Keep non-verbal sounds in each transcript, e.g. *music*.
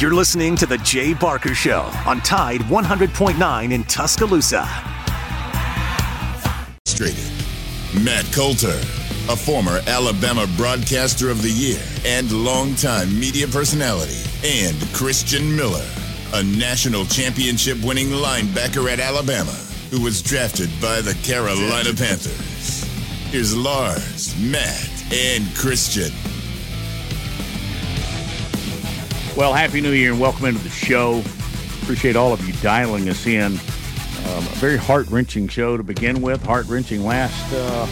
You're listening to The Jay Barker Show on Tide 100.9 in Tuscaloosa. Matt Coulter, a former Alabama Broadcaster of the Year and longtime media personality, and Christian Miller, a national championship winning linebacker at Alabama who was drafted by the Carolina Panthers. Here's Lars, Matt, and Christian. Well, Happy New Year and welcome into the show. Appreciate all of you dialing us in. Um, a very heart wrenching show to begin with. Heart wrenching last uh,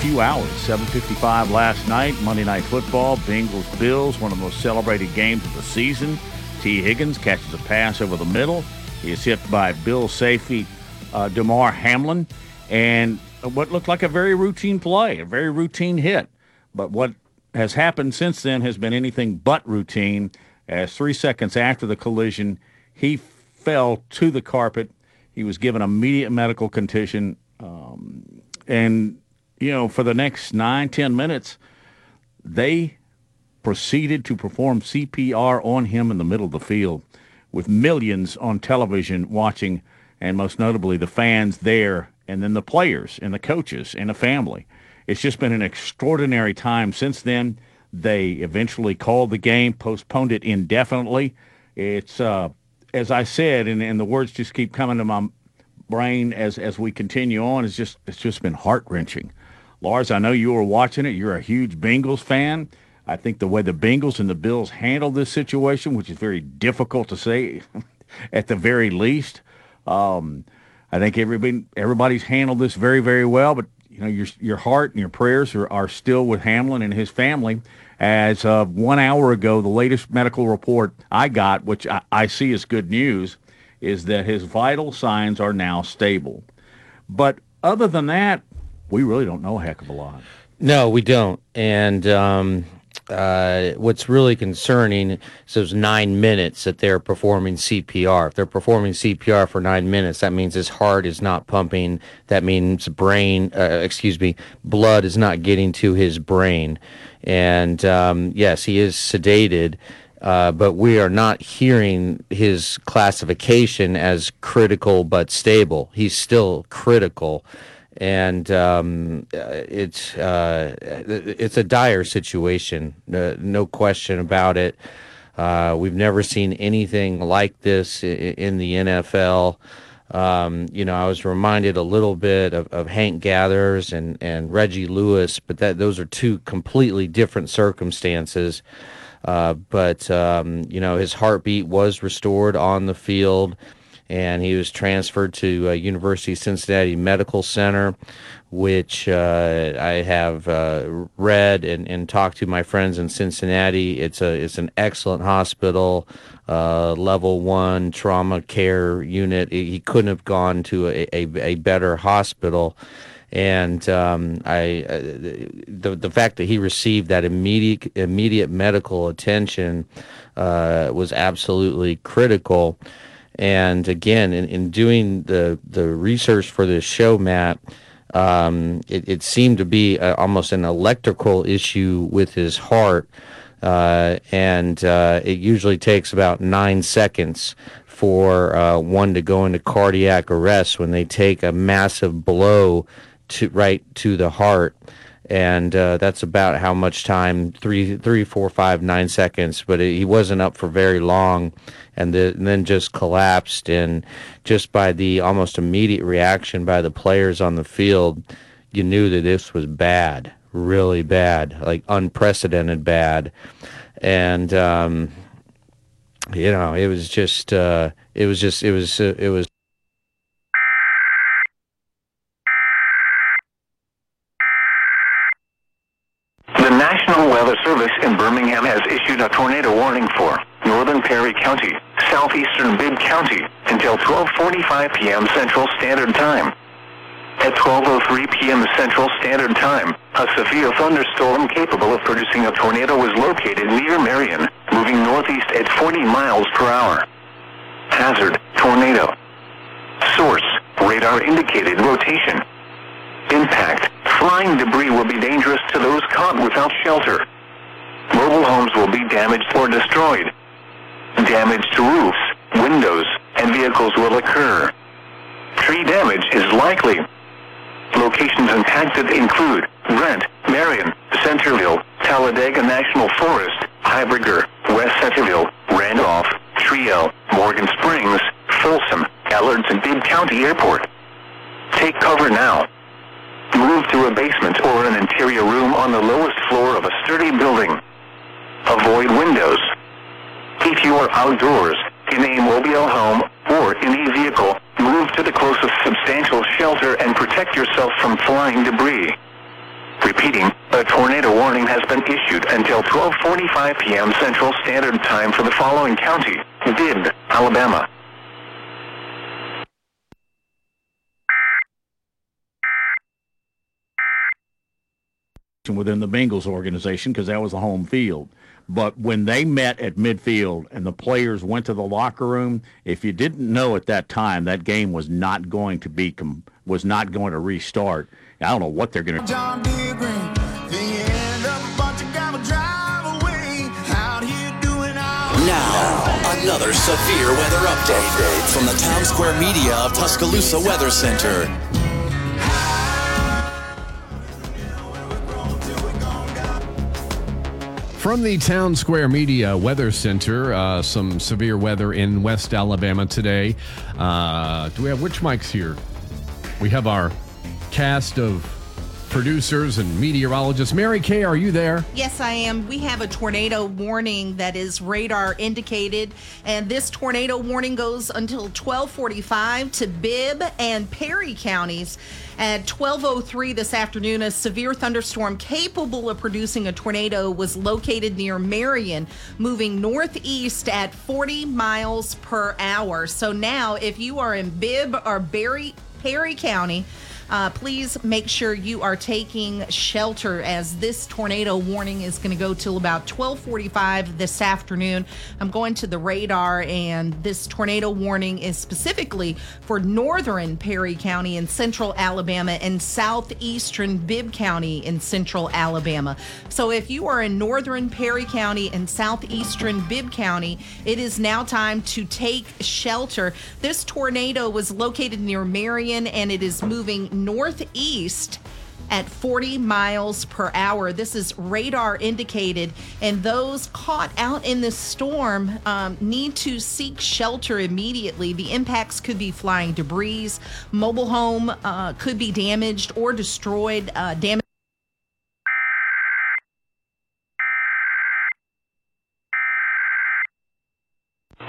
few hours. 7:55 last night. Monday Night Football. Bengals Bills. One of the most celebrated games of the season. Tee Higgins catches a pass over the middle. He is hit by Bill safety uh, Damar Hamlin, and what looked like a very routine play, a very routine hit. But what has happened since then has been anything but routine as three seconds after the collision, he fell to the carpet. He was given immediate medical condition. Um, and, you know, for the next nine, ten minutes, they proceeded to perform CPR on him in the middle of the field with millions on television watching, and most notably the fans there, and then the players and the coaches and the family. It's just been an extraordinary time since then. They eventually called the game, postponed it indefinitely. It's uh, as I said, and, and the words just keep coming to my brain as as we continue on. It's just it's just been heart wrenching. Lars, I know you were watching it. You're a huge Bengals fan. I think the way the Bengals and the Bills handled this situation, which is very difficult to say, *laughs* at the very least, um, I think everybody everybody's handled this very very well. But you know, your your heart and your prayers are, are still with Hamlin and his family. As of one hour ago, the latest medical report I got, which I, I see as good news, is that his vital signs are now stable. But other than that, we really don't know a heck of a lot. No, we don't. And um, uh, what's really concerning is those nine minutes that they're performing CPR. If they're performing CPR for nine minutes, that means his heart is not pumping. That means brain, uh, excuse me, blood is not getting to his brain. And um, yes, he is sedated, uh, but we are not hearing his classification as critical but stable. He's still critical. And um, it's uh, it's a dire situation, uh, no question about it. Uh, we've never seen anything like this in, in the NFL. Um, you know, I was reminded a little bit of, of Hank Gathers and, and Reggie Lewis, but that those are two completely different circumstances. Uh, but um, you know, his heartbeat was restored on the field, and he was transferred to uh, University of Cincinnati Medical Center, which uh, I have uh, read and, and talked to my friends in Cincinnati. It's a it's an excellent hospital uh, level one trauma care unit. He couldn't have gone to a, a, a better hospital. And um, I, uh, the the fact that he received that immediate immediate medical attention uh, was absolutely critical. And again, in, in doing the the research for this show, Matt, um, it, it seemed to be a, almost an electrical issue with his heart uh, and uh, it usually takes about nine seconds for uh, one to go into cardiac arrest when they take a massive blow to right to the heart. And uh, that's about how much time three, three, four, five, nine seconds. But it, he wasn't up for very long, and, the, and then just collapsed. And just by the almost immediate reaction by the players on the field, you knew that this was bad really bad, like unprecedented bad. And, um, you know, it was just, uh, it was just, it was, uh, it was. The National Weather Service in Birmingham has issued a tornado warning for northern Perry County, southeastern Bibb County until 12:45 p.m. Central Standard Time. At 12.03 p.m. Central Standard Time, a severe thunderstorm capable of producing a tornado was located near Marion, moving northeast at 40 miles per hour. Hazard, tornado. Source, radar indicated rotation. Impact, flying debris will be dangerous to those caught without shelter. Mobile homes will be damaged or destroyed. Damage to roofs, windows, and vehicles will occur. Tree damage is likely. Locations impacted include Brent, Marion, Centerville, Talladega National Forest, Heiberger, West Centerville, Randolph, Trio, Morgan Springs, Folsom, Allards, and Bibb County Airport. Take cover now. Move to a basement or an interior room on the lowest floor of a sturdy building. Avoid windows. If you are outdoors, in a mobile home or in a vehicle, move to the closest substantial shelter and protect yourself from flying debris. Repeating, a tornado warning has been issued until 12:45 p.m. Central Standard Time for the following county: Bibb, Alabama. Within the Bengals organization because that was the home field. But when they met at midfield and the players went to the locker room, if you didn't know at that time that game was not going to be com- was not going to restart. I don't know what they're going to. John Deere Green. Then you end up a bunch of gravel drive away. Out here doing all Now, another severe weather update from the Town Square Media of Tuscaloosa Weather Center. From the Town Square Media Weather Center, uh, some severe weather in West Alabama today. Uh, do we have which mics here? We have our cast of producers and meteorologists. Mary Kay, are you there? Yes, I am. We have a tornado warning that is radar indicated, and this tornado warning goes until 12:45 to Bibb and Perry counties. At 12:03 this afternoon, a severe thunderstorm capable of producing a tornado was located near Marion, moving northeast at 40 miles per hour. So now, if you are in Bibb or Berry, Perry County, uh, please make sure you are taking shelter as this tornado warning is going to go till about 12:45 this afternoon. I'm going to the radar, and this tornado warning is specifically for northern Perry County in central Alabama and southeastern Bibb County in central Alabama. So if you are in northern Perry County and southeastern Bibb County, it is now time to take shelter. This tornado was located near Marion, and it is moving northeast at 40 miles per hour. This is radar indicated, and those caught out in this storm um, need to seek shelter immediately. The impacts could be flying debris, mobile home uh, could be damaged or destroyed. Uh, damage.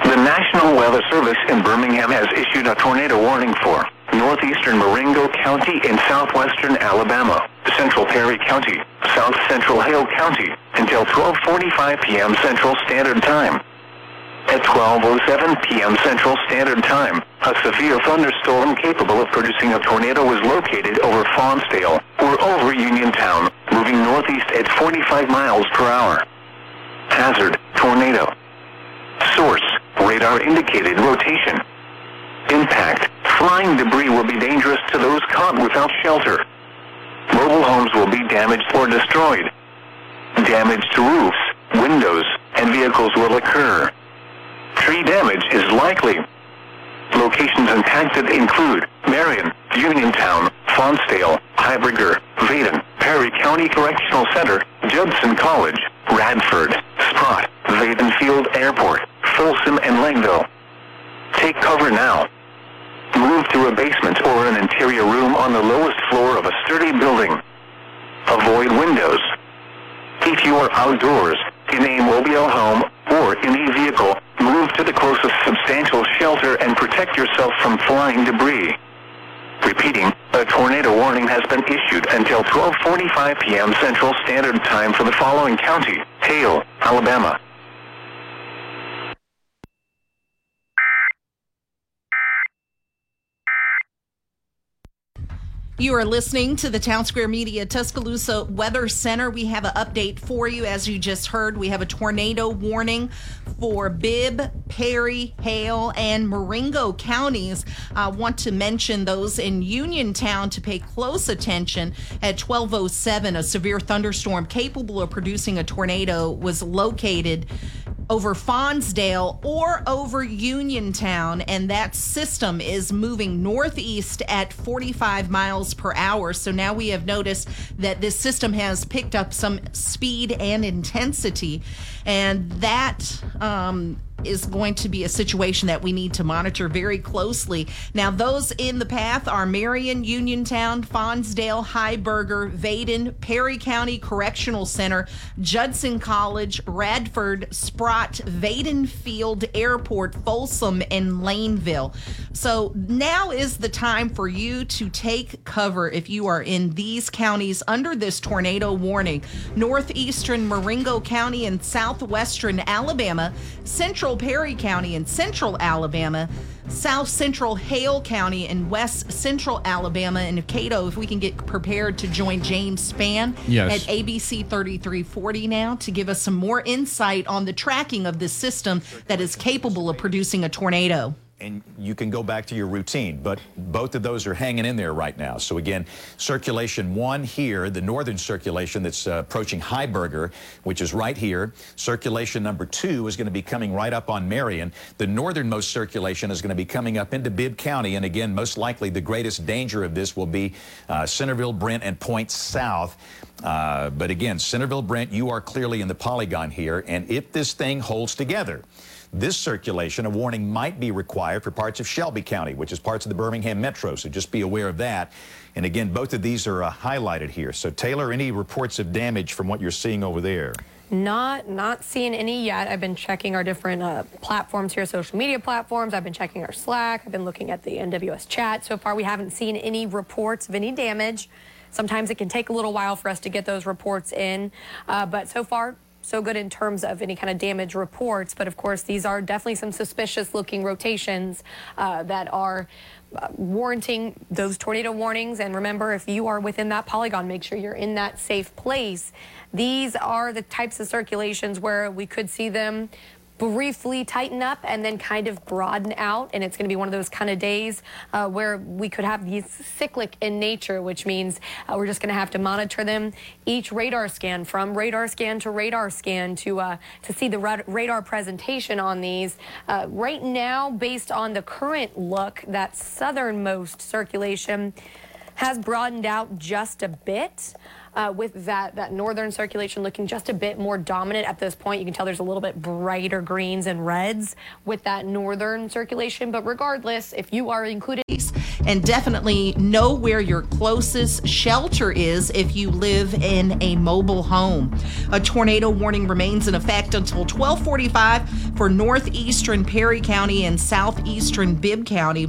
The National Weather Service in Birmingham has issued a tornado warning for northeastern Marengo County in southwestern Alabama, central Perry County, south central Hale County until 12:45 p.m. Central Standard Time. At 12:07 p.m. Central Standard Time, a severe thunderstorm capable of producing a tornado was located over Faunsdale or over Uniontown, moving northeast at 45 miles per hour. Hazard: tornado. Source, radar indicated rotation. Impact, flying debris will be dangerous to those caught without shelter. Mobile homes will be damaged or destroyed. Damage to roofs, windows, and vehicles will occur. Tree damage is likely. Locations impacted include Marion, Uniontown, Faunsdale, Heiberger, Vaden, Perry County Correctional Center, Judson College, Radford, Sprott, Vaiden Field Airport, Folsom, and Laneville. Take cover now. Move to a basement or an interior room on the lowest floor of a sturdy building. Avoid windows. If you are outdoors, in a mobile home, or in a vehicle, move to the closest substantial shelter and protect yourself from flying debris. Repeating, a tornado warning has been issued until 12:45 p.m. Central Standard Time for the following county: Hale, Alabama. You are listening to the Town Square Media Tuscaloosa Weather Center. We have an update for you. As you just heard, we have a tornado warning for Bibb, Perry, Hale, and Marengo counties. I want to mention those in Uniontown to pay close attention. At 1207, a severe thunderstorm capable of producing a tornado was located over Faunsdale or over Uniontown, and that system is moving northeast at 45 miles per hour. So now we have noticed that this system has picked up some speed and intensity, and that um, is going to be a situation that we need to monitor very closely. Now, those in the path are Marion, Uniontown, Faunsdale, Heiberger, Vaden, Perry County Correctional Center, Judson College, Radford, Sprott, Vaiden Field Airport, Folsom, and Laneville. So now is the time for you to take cover if you are in these counties under this tornado warning. Northeastern Marengo County and southwestern Alabama, central Perry County and central Alabama, south central Hale County and west central Alabama. And Cato, if we can get prepared to join James Spann Yes. at ABC 3340 now to give us some more insight on the tracking of this system that is capable of producing a tornado. And you can go back to your routine. But both of those are hanging in there right now. So again, circulation one here, the northern circulation that's uh, approaching Heiberger, which is right here. Circulation number two is going to be coming right up on Marion. The northernmost circulation is going to be coming up into Bibb County. And again, most likely the greatest danger of this will be uh, Centerville, Brent, and Point South. Uh, but again, Centerville, Brent, you are clearly in the polygon here. And if this thing holds together, this circulation, a warning might be required for parts of Shelby County, which is parts of the Birmingham Metro, so just be aware of that. And again, both of these are uh, highlighted here. So Taylor, any reports of damage from what you're seeing over there? Not not seeing any yet. I've been checking our different uh, platforms here, social media platforms. I've been checking our Slack. I've been looking at the NWS chat. So far, we haven't seen any reports of any damage. Sometimes it can take a little while for us to get those reports in, uh, but so far. So good in terms of any kind of damage reports, but of course these are definitely some suspicious-looking rotations uh, that are uh, warranting those tornado warnings. And remember, if you are within that polygon, make sure you're in that safe place. These are the types of circulations where we could see them briefly tighten up and then kind of broaden out. And it's going to be one of those kind of days uh, where we could have these cyclic in nature, which means uh, we're just going to have to monitor them each radar scan from radar scan to radar scan to uh, to see the ra- radar presentation on these. Uh, right now, based on the current look, that southernmost circulation has broadened out just a bit. Uh, with that that northern circulation looking just a bit more dominant at this point, you can tell there's a little bit brighter greens and reds with that northern circulation. But regardless, if you are included, and definitely know where your closest shelter is if you live in a mobile home. A tornado warning remains in effect until 1245 for northeastern Perry County and southeastern Bibb County.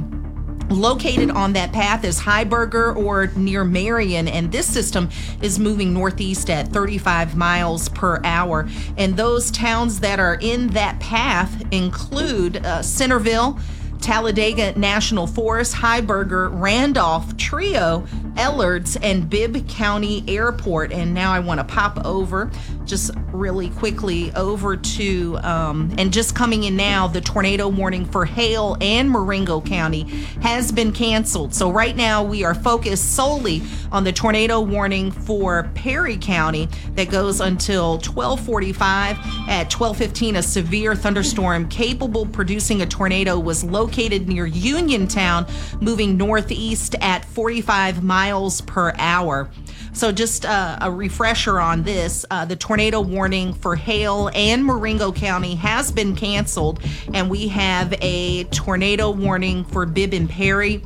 Located on that path is Heiberger or near Marion, and this system is moving northeast at 35 miles per hour. And those towns that are in that path include uh, Centerville, Talladega National Forest, Heiberger, Randolph, Trio, Ellards, and Bibb County Airport. And now I want to pop over just really quickly over to, um, and just coming in now, the tornado warning for Hale and Marengo County has been canceled. So right now we are focused solely on the tornado warning for Perry County that goes until 1245. At 1215, a severe thunderstorm capable producing a tornado was located near Uniontown, moving northeast at 45 miles per hour. So, just uh, a refresher on this uh, the tornado warning for Hale and Marengo County has been canceled, and we have a tornado warning for Bibb and Perry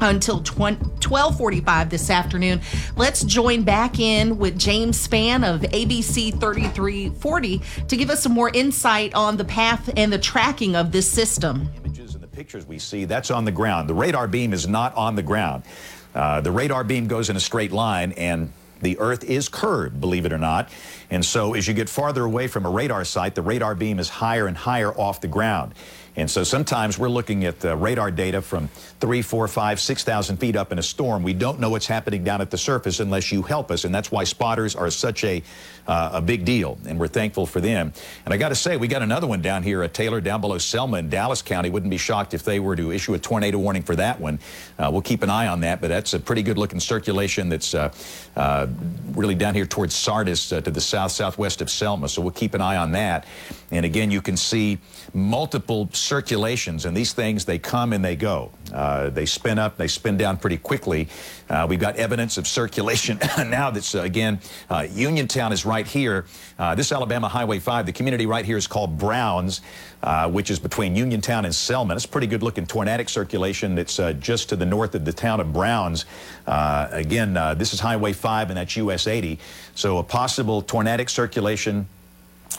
until 1245 this afternoon. Let's join back in with James Spann of ABC 3340 to give us some more insight on the path and the tracking of this system. Images and the pictures we see, that's on the ground. The radar beam is not on the ground. Uh, the radar beam goes in a straight line, and the Earth is curved, believe it or not. And so as you get farther away from a radar site, the radar beam is higher and higher off the ground. And so sometimes we're looking at the radar data from three, four, five, 6,000 feet up in a storm. We don't know what's happening down at the surface unless you help us. And that's why spotters are such a, uh, a big deal. And we're thankful for them. And I got to say, we got another one down here at Taylor, down below Selma in Dallas County. Wouldn't be shocked if they were to issue a tornado warning for that one. Uh, we'll keep an eye on that. But that's a pretty good looking circulation that's uh, uh, really down here towards Sardis uh, to the south southwest of Selma. So we'll keep an eye on that. And again, you can see multiple circulations, and these things they come and they go. Uh, they spin up, they spin down pretty quickly. Uh, we've got evidence of circulation *laughs* now. That's uh, again, uh, Uniontown is right here. Uh, this Alabama Highway 5, the community right here is called Browns, uh, which is between Uniontown and Selma. It's pretty good looking tornadic circulation. that's just to the north of the town of Browns. Again, this is Highway 5 and that's US 80. So a possible tornadic circulation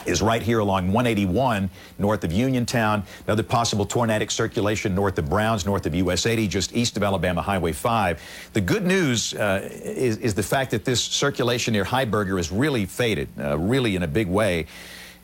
is right here along 181 north of Uniontown. Another possible tornadic circulation north of Browns, north of US 80, just east of Alabama Highway 5. The good news uh, is, is, the fact that this circulation near Heiberger is really faded, uh, really in a big way.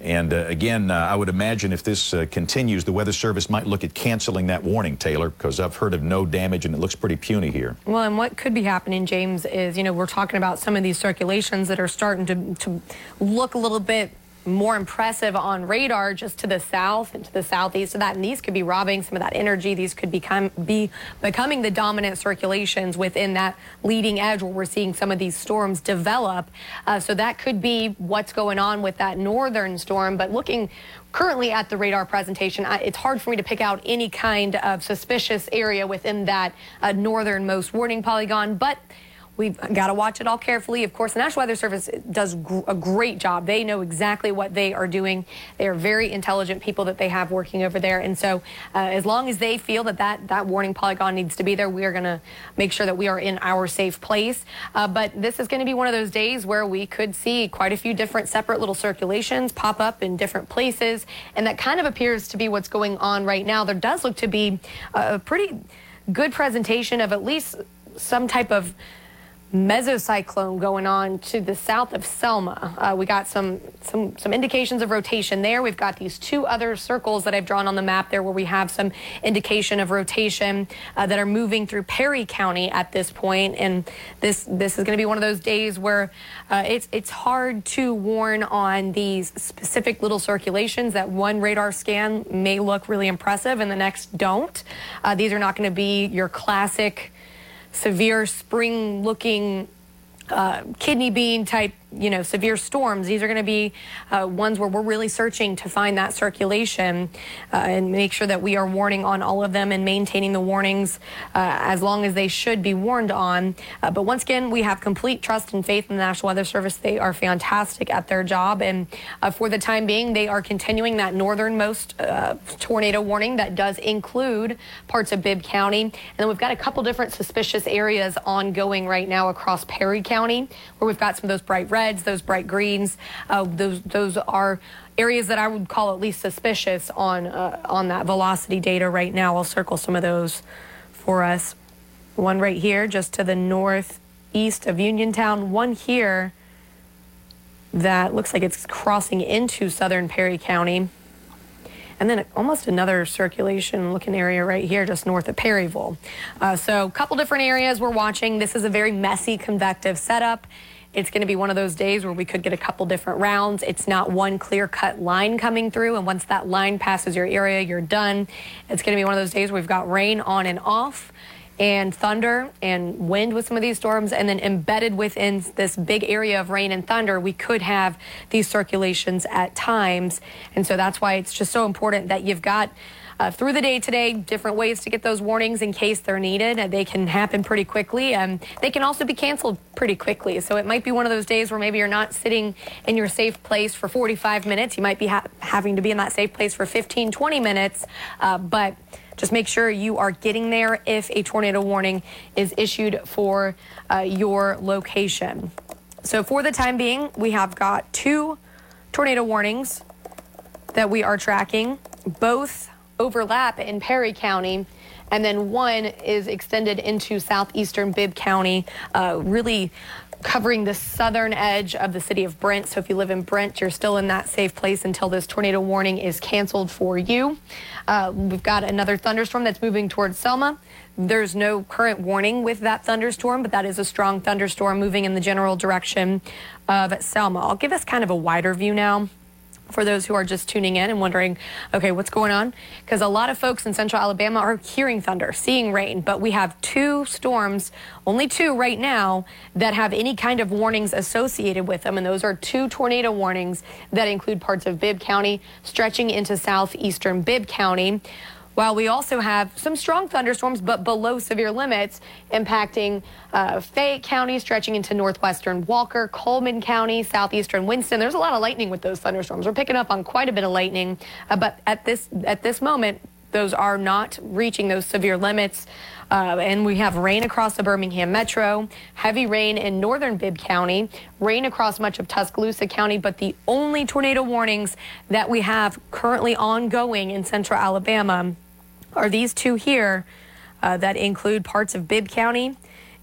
And uh, again, uh, I would imagine if this uh, continues, the Weather Service might look at canceling that warning, Taylor, because I've heard of no damage and it looks pretty puny here. Well, and what could be happening, James, is, you know, we're talking about some of these circulations that are starting to, to look a little bit more impressive on radar just to the south and to the southeast of that. And these could be robbing some of that energy. These could become be becoming the dominant circulations within that leading edge where we're seeing some of these storms develop. Uh, so that could be what's going on with that northern storm. But looking currently at the radar presentation, it's hard for me to pick out any kind of suspicious area within that uh, northernmost warning polygon. But We've got to watch it all carefully. Of course, the National Weather Service does gr a great job. They know exactly what they are doing. They are very intelligent people that they have working over there. And so uh, as long as they feel that, that that warning polygon needs to be there, we are going to make sure that we are in our safe place. Uh, but this is going to be one of those days where we could see quite a few different separate little circulations pop up in different places. And that kind of appears to be what's going on right now. There does look to be a pretty good presentation of at least some type of mesocyclone going on to the south of Selma. Uh, we got some, some, some indications of rotation there. We've got these two other circles that I've drawn on the map there where we have some indication of rotation uh, that are moving through Perry County at this point. And this, this is going to be one of those days where uh, it's, it's hard to warn on these specific little circulations that one radar scan may look really impressive and the next don't. Uh, these are not going to be your classic severe spring looking uh, kidney bean type you know, severe storms. These are going to be uh, ones where we're really searching to find that circulation uh, and make sure that we are warning on all of them and maintaining the warnings uh, as long as they should be warned on. Uh, but once again, we have complete trust and faith in the National Weather Service. They are fantastic at their job. And uh, for the time being, they are continuing that northernmost tornado warning that does include parts of Bibb County. And then we've got a couple different suspicious areas ongoing right now across Perry County where we've got some of those bright red reds, those bright greens. Uh, those those are areas that I would call at least suspicious on uh, on that velocity data right now. I'll circle some of those for us. One right here, just to the northeast of Uniontown. One here that looks like it's crossing into southern Perry County. And then almost another circulation looking area right here just north of Perryville. Uh, so a couple different areas we're watching. This is a very messy convective setup. It's going to be one of those days where we could get a couple different rounds. It's not one clear cut line coming through. And once that line passes your area, you're done. It's going to be one of those days where we've got rain on and off and thunder and wind with some of these storms. And then embedded within this big area of rain and thunder, we could have these circulations at times. And so that's why it's just so important that you've got uh, through the day today, different ways to get those warnings in case they're needed. Uh, they can happen pretty quickly. and they can also be canceled pretty quickly. So it might be one of those days where maybe you're not sitting in your safe place for 45 minutes. You might be ha having to be in that safe place for 15, 20 minutes. Uh, but just make sure you are getting there if a tornado warning is issued for uh, your location. So for the time being, we have got two tornado warnings that we are tracking. Both overlap in Perry County. And then one is extended into southeastern Bibb County, uh, really covering the southern edge of the city of Brent. So if you live in Brent, you're still in that safe place until this tornado warning is canceled for you. Uh, we've got another thunderstorm that's moving towards Selma. There's no current warning with that thunderstorm, but that is a strong thunderstorm moving in the general direction of Selma. I'll give us kind of a wider view now for those who are just tuning in and wondering, okay, what's going on? Because a lot of folks in central Alabama are hearing thunder, seeing rain, but we have two storms, only two right now, that have any kind of warnings associated with them. And those are two tornado warnings that include parts of Bibb County stretching into southeastern Bibb County. While we also have some strong thunderstorms, but below severe limits, impacting uh, Fayette County, stretching into northwestern Walker, Cullman County, southeastern Winston. There's a lot of lightning with those thunderstorms. We're picking up on quite a bit of lightning, uh, but at this at this moment, those are not reaching those severe limits. Uh, and we have rain across the Birmingham metro, heavy rain in northern Bibb County, rain across much of Tuscaloosa County. But the only tornado warnings that we have currently ongoing in central Alabama are these two here uh, that include parts of Bibb County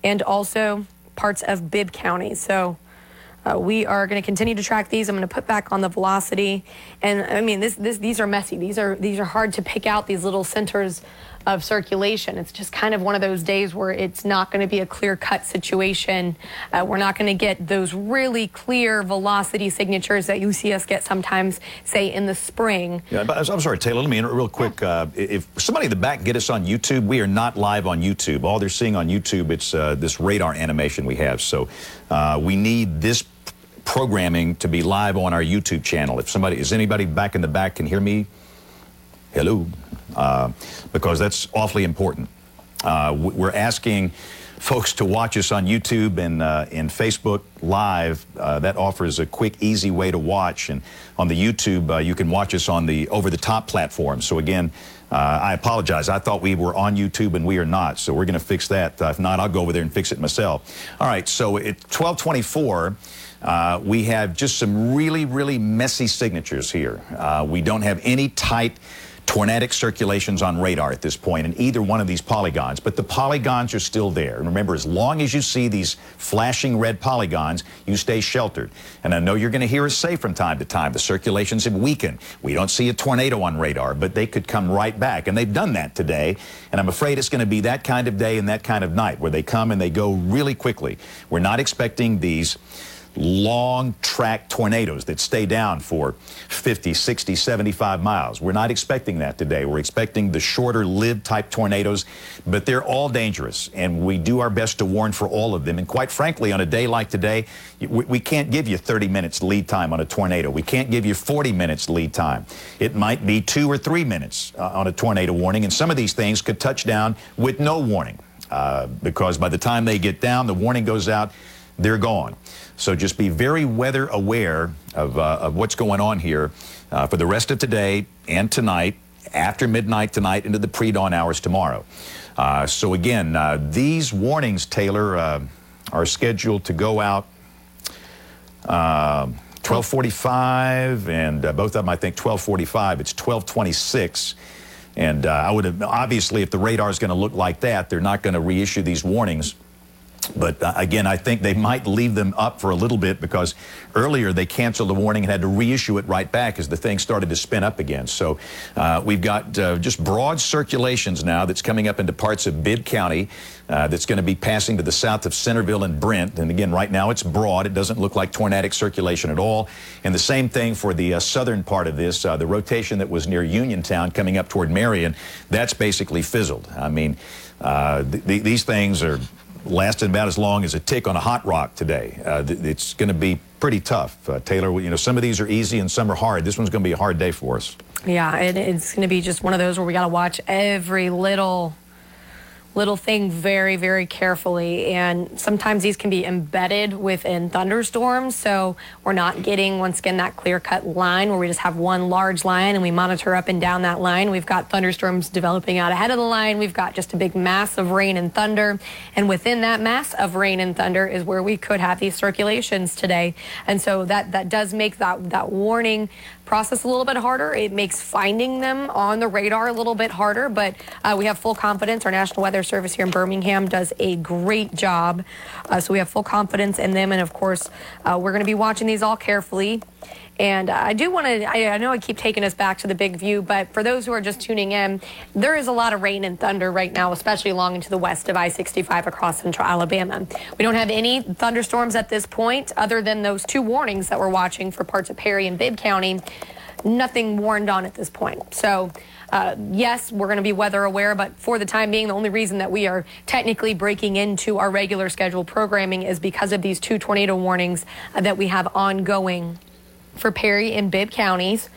and also parts of Bibb County. So uh, we are going to continue to track these. I'm going to put back on the velocity, and I mean this, this these are messy. These are these are hard to pick out. These little centers of circulation. It's just kind of one of those days where it's not going to be a clear cut situation. Uh, we're not going to get those really clear velocity signatures that you see us get sometimes, say in the spring. Yeah, but I'm sorry, Taylor. Let me interrupt real quick. Uh, if somebody in the back get us on YouTube, we are not live on YouTube. All they're seeing on YouTube, it's uh, this radar animation we have. So uh, we need this programming to be live on our YouTube channel. If somebody is anybody back in the back can hear me, hello, uh, because that's awfully important. Uh, we're asking folks to watch us on YouTube and uh, Facebook Live. Uh, that offers a quick, easy way to watch. And on the YouTube, uh, you can watch us on the over-the-top platform. So again. Uh, I apologize. I thought we were on YouTube and we are not. So we're going to fix that. Uh, if not, I'll go over there and fix it myself. All right. So at 1224, uh, we have just some really, really messy signatures here. We don't have any tight tornadic circulations on radar at this point in either one of these polygons, but the polygons are still there. And remember, as long as you see these flashing red polygons, you stay sheltered. And I know you're going to hear us say from time to time, the circulations have weakened. We don't see a tornado on radar, but they could come right back. And they've done that today. And I'm afraid it's going to be that kind of day and that kind of night where they come and they go really quickly. We're not expecting these long track tornadoes that stay down for 50, 60, 75 miles. We're not expecting that today. We're expecting the shorter lived type tornadoes, but they're all dangerous. And we do our best to warn for all of them. And quite frankly, on a day like today, we, we can't give you 30 minutes lead time on a tornado. We can't give you 40 minutes lead time. It might be two or three minutes uh, on a tornado warning. And some of these things could touch down with no warning. Uh, because by the time they get down, the warning goes out, they're gone. So just be very weather aware of, uh, of what's going on here uh, for the rest of today and tonight, after midnight tonight, into the pre dawn hours tomorrow. Uh, so again, uh, these warnings, Taylor, uh, are scheduled to go out. 1245 and both of them I think 1245 it's 1226 and I would have obviously if the radar is going to look like that they're not going to reissue these warnings but uh, again, I think they might leave them up for a little bit because earlier they canceled the warning and had to reissue it right back as the thing started to spin up again. So uh, we've got uh, just broad circulations now that's coming up into parts of Bibb County uh, that's going to be passing to the south of Centerville and Brent. And again, right now it's broad. It doesn't look like tornadic circulation at all. And the same thing for the uh, southern part of this, uh, the rotation that was near Uniontown coming up toward Marion, that's basically fizzled. I mean, th th these things are lasted about as long as a tick on a hot rock today. Uh, it's going to be pretty tough. Uh, Taylor, you know, some of these are easy and some are hard. This one's going to be a hard day for us. Yeah, it, it's going to be just one of those where we got to watch every little little thing very, very carefully. And sometimes these can be embedded within thunderstorms. So we're not getting, once again, that clear cut line where we just have one large line and we monitor up and down that line. We've got thunderstorms developing out ahead of the line. We've got just a big mass of rain and thunder. And within that mass of rain and thunder is where we could have these circulations today. And so that, that does make that, that warning process a little bit harder. It makes finding them on the radar a little bit harder, but uh, we have full confidence. Our National Weather Service here in Birmingham does a great job. Uh, so we have full confidence in them. And of course, uh, we're going to be watching these all carefully. And I do want to, I, I, know I keep taking us back to the big view, but for those who are just tuning in, there is a lot of rain and thunder right now, especially along into the west of I 65 across central Alabama. We don't have any thunderstorms at this point, other than those two warnings that we're watching for parts of Perry and Bibb County. nothing warned on at this point. So, uh, yes, we're going to be weather aware, but for the time being, the only reason that we are technically breaking into our regular scheduled programming is because of these two tornado warnings uh, that we have ongoing for Perry and Bibb counties.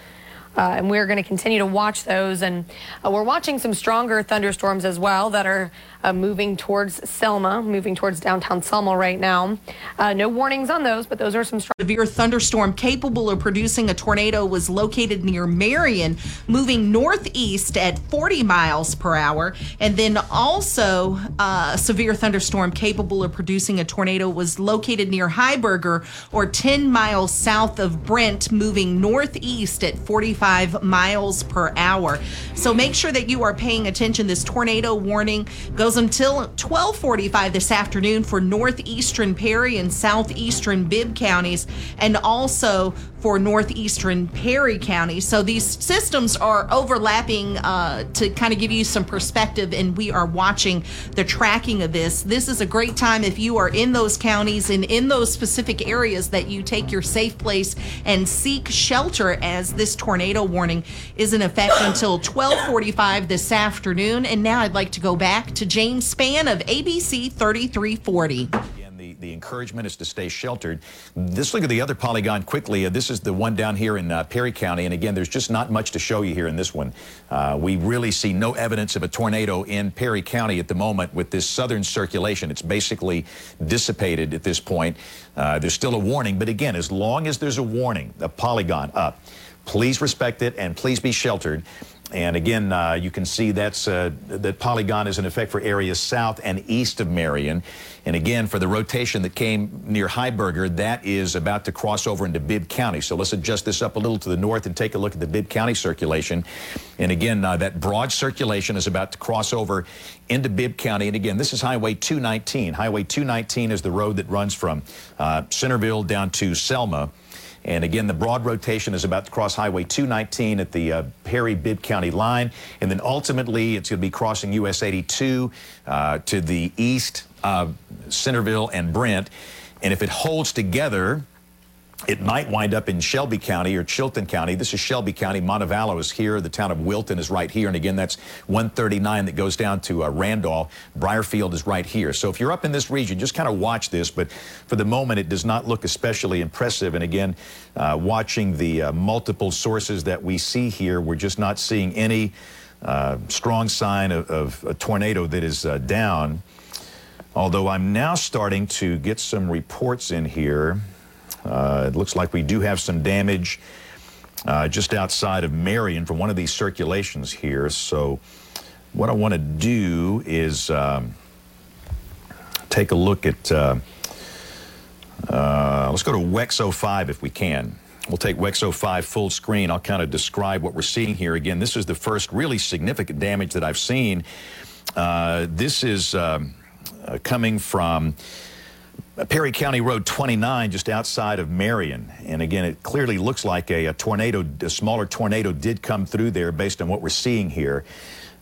Uh, and we're going to continue to watch those. And uh, we're watching some stronger thunderstorms as well that are uh, moving towards Selma, moving towards downtown Selma right now. Uh, no warnings on those, but those are some strong. Severe thunderstorm capable of producing a tornado was located near Marion, moving northeast at 40 miles per hour. And then also, uh, a severe thunderstorm capable of producing a tornado was located near Heiberger or 10 miles south of Brent, moving northeast at 45 miles per hour. So make sure that you are paying attention. This tornado warning goes until 1245 this afternoon for northeastern Perry and southeastern Bibb counties and also for northeastern Perry County. So these systems are overlapping uh, to kind of give you some perspective, and we are watching the tracking of this. This is a great time if you are in those counties and in those specific areas that you take your safe place and seek shelter as this tornado warning is in effect until 1245 this afternoon. And now I'd like to go back to James Spann of ABC 3340. The, the encouragement is to stay sheltered. Let's look at the other polygon quickly. Uh, this is the one down here in uh, Perry County. And again, there's just not much to show you here in this one. Uh, we really see no evidence of a tornado in Perry County at the moment with this southern circulation. It's basically dissipated at this point. Uh, there's still a warning. But again, as long as there's a warning, a polygon up, please respect it and please be sheltered. And again, uh, you can see that's uh, that polygon is in effect for areas south and east of Marion. And again, for the rotation that came near Heiberger, that is about to cross over into Bibb County. So let's adjust this up a little to the north and take a look at the Bibb County circulation. And again, uh, that broad circulation is about to cross over into Bibb County. And again, this is Highway 219. Highway 219 is the road that runs from uh, Centerville down to Selma. And again, the broad rotation is about to cross Highway 219 at the uh, Perry Bibb County line. And then ultimately, it's going to be crossing US 82 uh, to the east of Centerville and Brent. And if it holds together, it might wind up in Shelby County or Chilton County. This is Shelby County. Montevallo is here. The town of Wilton is right here. And again, that's 139 that goes down to uh, Randolph. Briarfield is right here. So if you're up in this region, just kind of watch this. But for the moment, it does not look especially impressive. And again, uh, watching the uh, multiple sources that we see here, we're just not seeing any uh, strong sign of, of, a tornado that is uh, down. Although I'm now starting to get some reports in here. Uh, it looks like we do have some damage uh, just outside of Marion from one of these circulations here. So what I want to do is um, take a look at, uh, uh let's go to WEX 05 if we can. We'll take WEX 05 full screen. I'll kind of describe what we're seeing here. Again, this is the first really significant damage that I've seen. Uh, this is um, uh, coming from Perry County Road 29, just outside of Marion. And again, it clearly looks like a, a tornado, a smaller tornado did come through there based on what we're seeing here.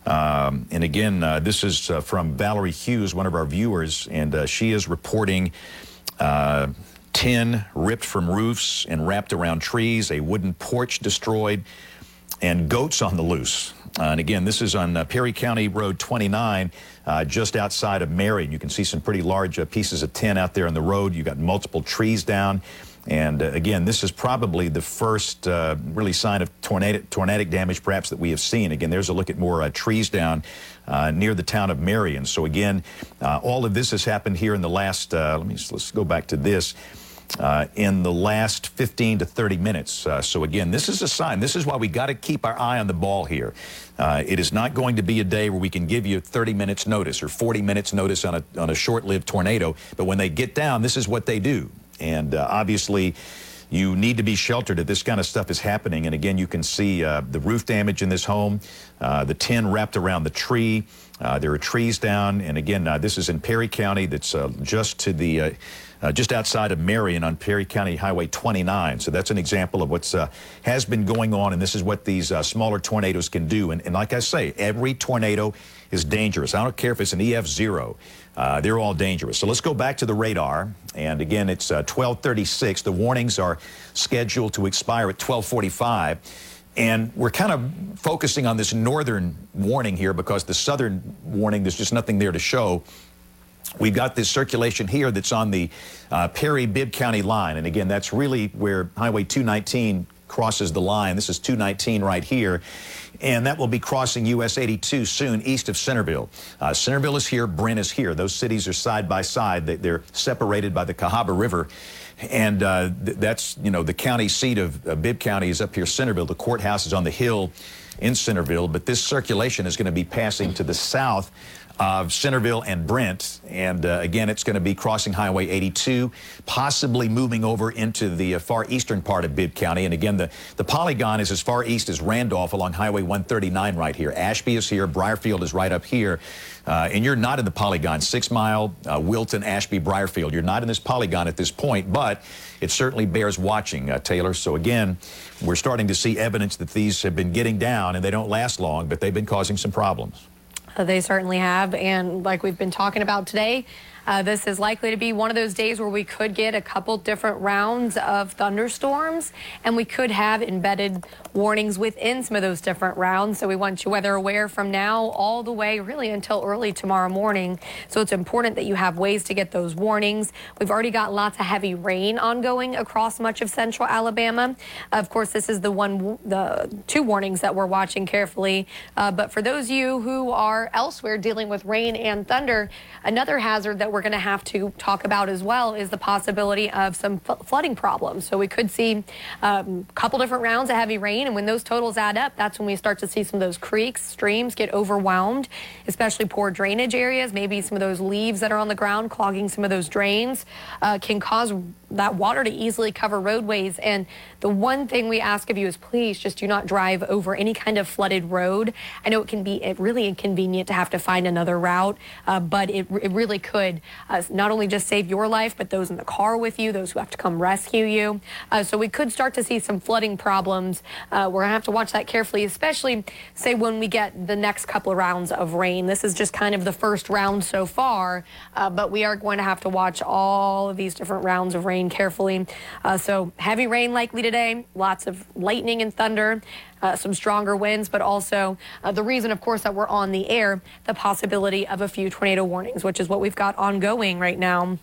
Um, and again, uh, this is uh, from Valerie Hughes, one of our viewers, and uh, she is reporting uh, tin ripped from roofs and wrapped around trees, a wooden porch destroyed, and goats on the loose. Uh, and again, this is on uh, Perry County Road 29, uh, just outside of Marion. You can see some pretty large uh, pieces of tin out there on the road. You've got multiple trees down. And uh, again, this is probably the first uh, really sign of tornado, tornadic damage perhaps that we have seen. Again, there's a look at more trees down near the town of Marion. So again, all of this has happened here in the last, let me, let's go back to this uh, in the last 15 to 30 minutes. Uh, so again, this is a sign. This is why we got to keep our eye on the ball here. Uh, it is not going to be a day where we can give you 30 minutes notice or 40 minutes notice on a, on a short-lived tornado. But when they get down, this is what they do. And uh, obviously, you need to be sheltered if this kind of stuff is happening. And again, you can see uh, the roof damage in this home, uh, the tin wrapped around the tree. Uh, there are trees down. And again, uh, this is in Perry County. That's uh, just to the uh, just outside of Marion on Perry County Highway 29. So that's an example of what's uh, has been going on, and this is what these uh, smaller tornadoes can do. And, and, like I say, every tornado is dangerous. I don't care if it's an EF0. Uh, they're all dangerous. So let's go back to the radar. And again, it's 1236. Uh, the warnings are scheduled to expire at 1245. And we're kind of focusing on this northern warning here because the southern warning, there's just nothing there to show. We've got this circulation here that's on the uh, Perry Bibb County line. And again, that's really where Highway 219 crosses the line. This is 219 right here. And that will be crossing US 82 soon east of Centerville. Uh, Centerville is here, Brent is here. Those cities are side by side. They, they're separated by the Cahaba River. And uh, th- that's, you know, the county seat of uh, Bibb County is up here, Centerville. The courthouse is on the hill in Centerville. But this circulation is going to be passing to the south of Centerville and Brent. And uh, again, it's going to be crossing Highway 82, possibly moving over into the uh, far eastern part of Bibb County. And again, the, the polygon is as far east as Randolph along Highway 139 right here. Ashby is here, Brierfield is right up here. Uh, and you're not in the polygon, Six Mile, uh, Wilton, Ashby, Brierfield. You're not in this polygon at this point, but it certainly bears watching, uh, Taylor. So again, we're starting to see evidence that these have been getting down, and they don't last long, but they've been causing some problems. They certainly have. And like we've been talking about today, uh, this is likely to be one of those days where we could get a couple different rounds of thunderstorms and we could have embedded warnings within some of those different rounds. So we want you weather aware from now all the way really until early tomorrow morning. So it's important that you have ways to get those warnings. We've already got lots of heavy rain ongoing across much of central Alabama. Of course, this is the one, the two warnings that we're watching carefully. Uh, but for those of you who are elsewhere dealing with rain and thunder, another hazard that we're going to have to talk about as well is the possibility of some flooding problems. So we could see um, a couple different rounds of heavy rain, and when those totals add up, that's when we start to see some of those creeks, streams get overwhelmed, especially poor drainage areas. Maybe some of those leaves that are on the ground clogging some of those drains uh, can cause that water to easily cover roadways. And the one thing we ask of you is please just do not drive over any kind of flooded road. I know it can be really inconvenient to have to find another route, uh, but it, it really could uh, not only just save your life, but those in the car with you, those who have to come rescue you. Uh, so we could start to see some flooding problems. Uh, we're going to have to watch that carefully, especially say when we get the next couple of rounds of rain. This is just kind of the first round so far, uh, but we are going to have to watch all of these different rounds of rain carefully. Uh, so heavy rain likely today, lots of lightning and thunder. Uh, some stronger winds, but also uh, the reason, of course, that we're on the air, the possibility of a few tornado warnings, which is what we've got ongoing right now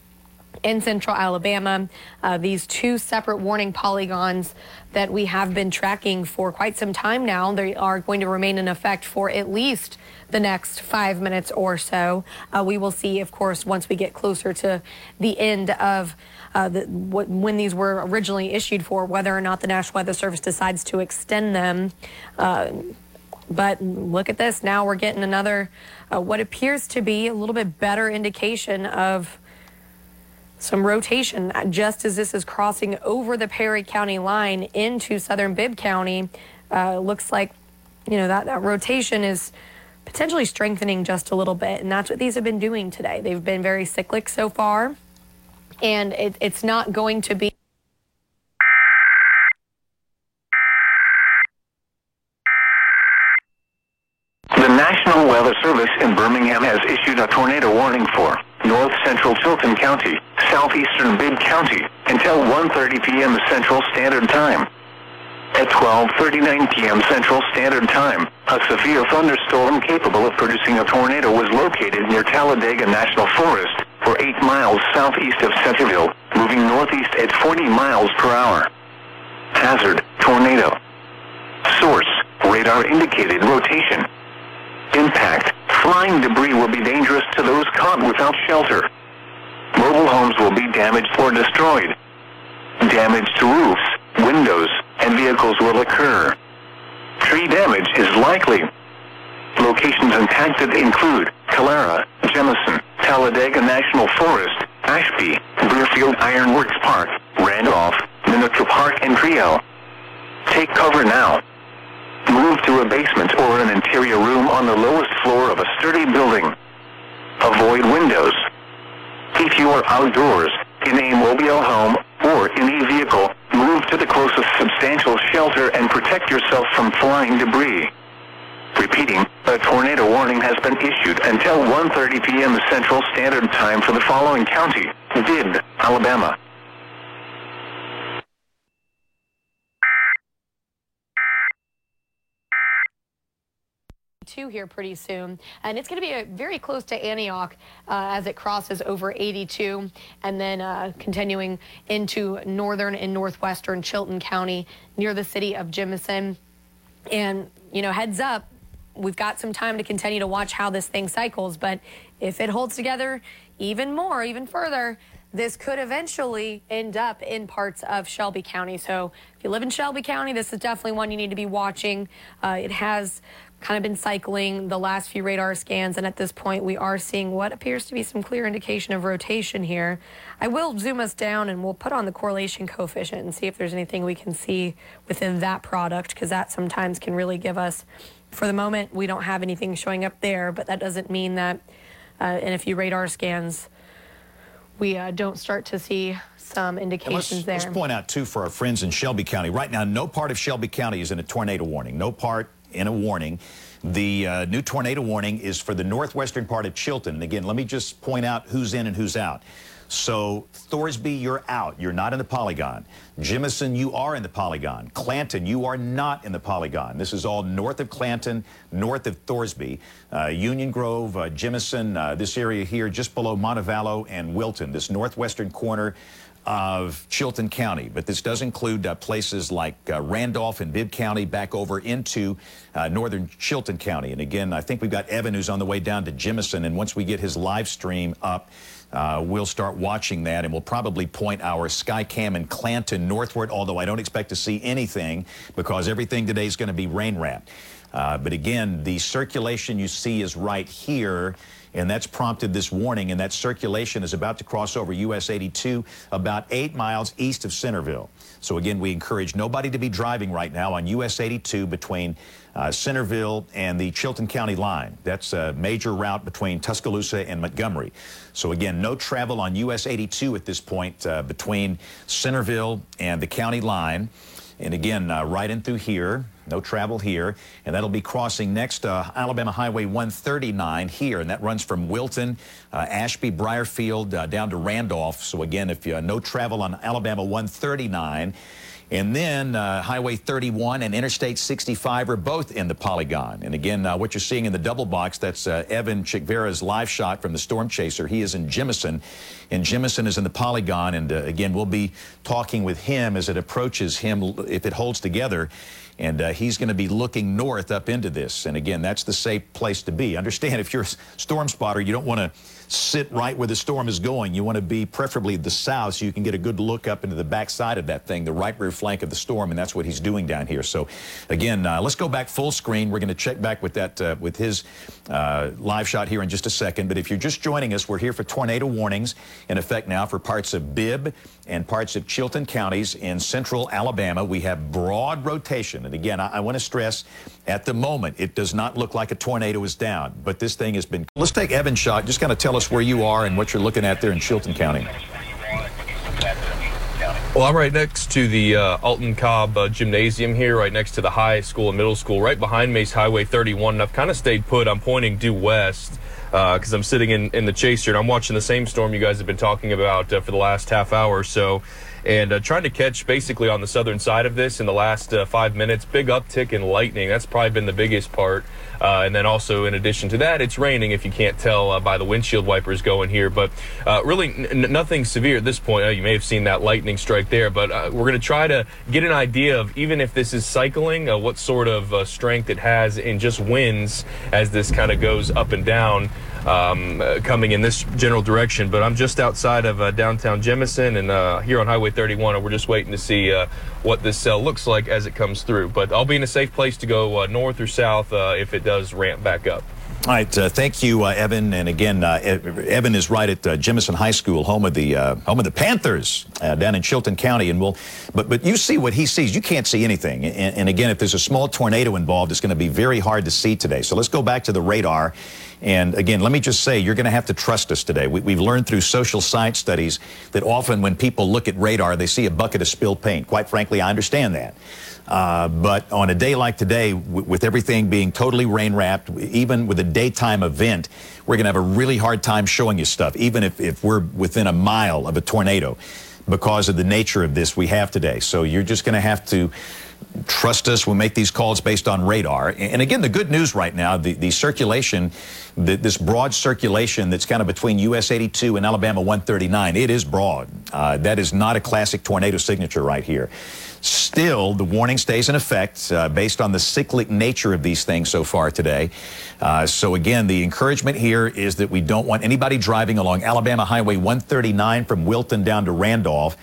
in central Alabama. Uh, these two separate warning polygons that we have been tracking for quite some time now, they are going to remain in effect for at least the next five minutes or so. Uh, we will see, of course, once we get closer to the end of uh, the, when these were originally issued for, whether or not the National Weather Service decides to extend them. Uh, but look at this. Now we're getting another, uh, what appears to be a little bit better indication of some rotation just as this is crossing over the Perry County line into southern Bibb County. Uh, looks like, you know, that, that rotation is potentially strengthening just a little bit. And that's what these have been doing today. They've been very cyclic so far. And it, it's not going to be. The National Weather Service in Birmingham has issued a tornado warning for north central Chilton County, southeastern Bibb County, until 1.30 p.m. Central Standard Time. At 12.39 p.m. Central Standard Time, a severe thunderstorm capable of producing a tornado was located near Talladega National Forest, or 8 miles southeast of Centerville, moving northeast at 40 miles per hour. Hazard, tornado. Source, radar indicated rotation. Impact, flying debris will be dangerous to those caught without shelter. Mobile homes will be damaged or destroyed. Damage to roofs, windows, and vehicles will occur. Tree damage is likely. Locations impacted include Calera, Jemison, Talladega National Forest, Ashby, Brierfield Ironworks Park, Randolph, Minooka Park, and Trio. Take cover now. Move to a basement or an interior room on the lowest floor of a sturdy building. Avoid windows. If you are outdoors, in a mobile home, or in a vehicle, move to the closest substantial shelter and protect yourself from flying debris. Repeating, a tornado warning has been issued until 1.30 p.m. Central Standard Time for the following county, Bibb, Alabama. two here pretty soon, and it's going to be very close to Antioch uh, as it crosses over 82, and then uh, continuing into northern and northwestern Chilton County near the city of Jemison. And you know, heads up, we've got some time to continue to watch how this thing cycles. But if it holds together even more, even further, this could eventually end up in parts of Shelby County. So if you live in Shelby County, this is definitely one you need to be watching. Uh, it has kind of been cycling the last few radar scans, and at this point, we are seeing what appears to be some clear indication of rotation here. I will zoom us down and we'll put on the correlation coefficient and see if there's anything we can see within that product, because that sometimes can really give us. For the moment, we don't have anything showing up there, but that doesn't mean that uh, in a few radar scans, we uh, don't start to see some indications let's, there. let's point out, too, for our friends in Shelby County, right now, no part of Shelby County is in a tornado warning. No part in a warning. The uh, new tornado warning is for the northwestern part of Chilton. And again, let me just point out who's in and who's out. So, Thorsby, you're out. You're not in the polygon. Jemison, you are in the polygon. Clanton, you are not in the polygon. This is all north of Clanton, north of Thorsby, uh, Union Grove, uh, Jemison, uh, this area here just below Montevallo and Wilton, this northwestern corner of Chilton County, but this does include uh, places like uh, Randolph and Bibb County back over into uh, northern Chilton County. And again, I think we've got Evan who's on the way down to Jemison, and once we get his live stream up, uh, we'll start watching that, and we'll probably point our Skycam in Clanton northward, although I don't expect to see anything because everything today is going to be rain wrapped. Uh, but again, the circulation you see is right here, and that's prompted this warning, and that circulation is about to cross over US 82 about eight miles east of Centerville. So again, we encourage nobody to be driving right now on US 82 between uh, Centerville and the Chilton County line. That's a major route between Tuscaloosa and Montgomery. So again, no travel on US 82 at this point uh, between Centerville and the county line. And again, uh, right in through here, no travel here. And that'll be crossing next uh, Alabama Highway 139 here. And that runs from Wilton, uh, Ashby, Brierfield, uh, down to Randolph. So again, if you uh, no travel on Alabama 139, and then uh, Highway 31 and Interstate 65 are both in the polygon. And again, uh, what you're seeing in the double box, that's uh, Evan Chikvera's live shot from the Storm Chaser. He is in Jemison, and Jemison is in the polygon. And uh, again, we'll be talking with him as it approaches him, if it holds together. And uh, he's going to be looking north up into this. And again, that's the safe place to be. Understand, if you're a storm spotter, you don't want to sit right where the storm is going. You want to be preferably the south so you can get a good look up into the backside of that thing, the right rear flank of the storm, and that's what he's doing down here. So, again, uh, let's go back full screen. We're going to check back with that uh, with his uh, live shot here in just a second. But if you're just joining us, we're here for tornado warnings in effect now for parts of Bibb and parts of Chilton counties in central Alabama. We have broad rotation, and again, I, I want to stress at the moment it does not look like a tornado is down, but this thing has been. Let's take Evan's shot. Just kind of tell us where you are and what you're looking at there in Chilton County. Well, I'm right next to the uh, Alton Cobb uh, Gymnasium here, right next to the high school and middle school, right behind me Highway 31. And I've kind of stayed put. I'm pointing due west because I'm sitting in, in the chaser and I'm watching the same storm you guys have been talking about uh, for the last half hour so. And uh, trying to catch basically on the southern side of this in the last uh, five minutes, big uptick in lightning. That's probably been the biggest part. Uh, and then also, in addition to that, it's raining if you can't tell uh, by the windshield wipers going here. But uh, really, n- nothing severe at this point. Uh, you may have seen that lightning strike there, but we're going to try to get an idea of even if this is cycling, what sort of strength it has in just winds as this kind of goes up and down. Um, uh, coming in this general direction, but I'm just outside of uh, downtown Jemison and uh, here on Highway 31, and we're just waiting to see uh, what this cell looks like as it comes through. But I'll be in a safe place to go uh, north or south if it does ramp back up. All right, uh, thank you, uh, Evan. And again, uh, Evan is right at uh, Jemison High School, home of the uh, home of the Panthers uh, down in Chilton County. And we'll, but but you see what he sees. You can't see anything. And, and again, if there's a small tornado involved, it's going to be very hard to see today. So let's go back to the radar. And again, let me just say, you're going to have to trust us today. We, we've learned through social science studies that often when people look at radar, they see a bucket of spilled paint. Quite frankly, I understand that. Uh, but on a day like today, with everything being totally rain wrapped, even with a daytime event, we're going to have a really hard time showing you stuff, even if, if we're within a mile of a tornado. because of the nature of this we have today. So you're just going to have to trust us. We'll make these calls based on radar. And again, the good news right now, the, the circulation, the, this broad circulation that's kind of between US 82 and Alabama 139, it is broad. Uh, that is not a classic tornado signature right here. Still, the warning stays in effect uh, based on the cyclic nature of these things so far today. Uh, so again, the encouragement here is that we don't want anybody driving along Alabama Highway 139 from Wilton down to Randolph.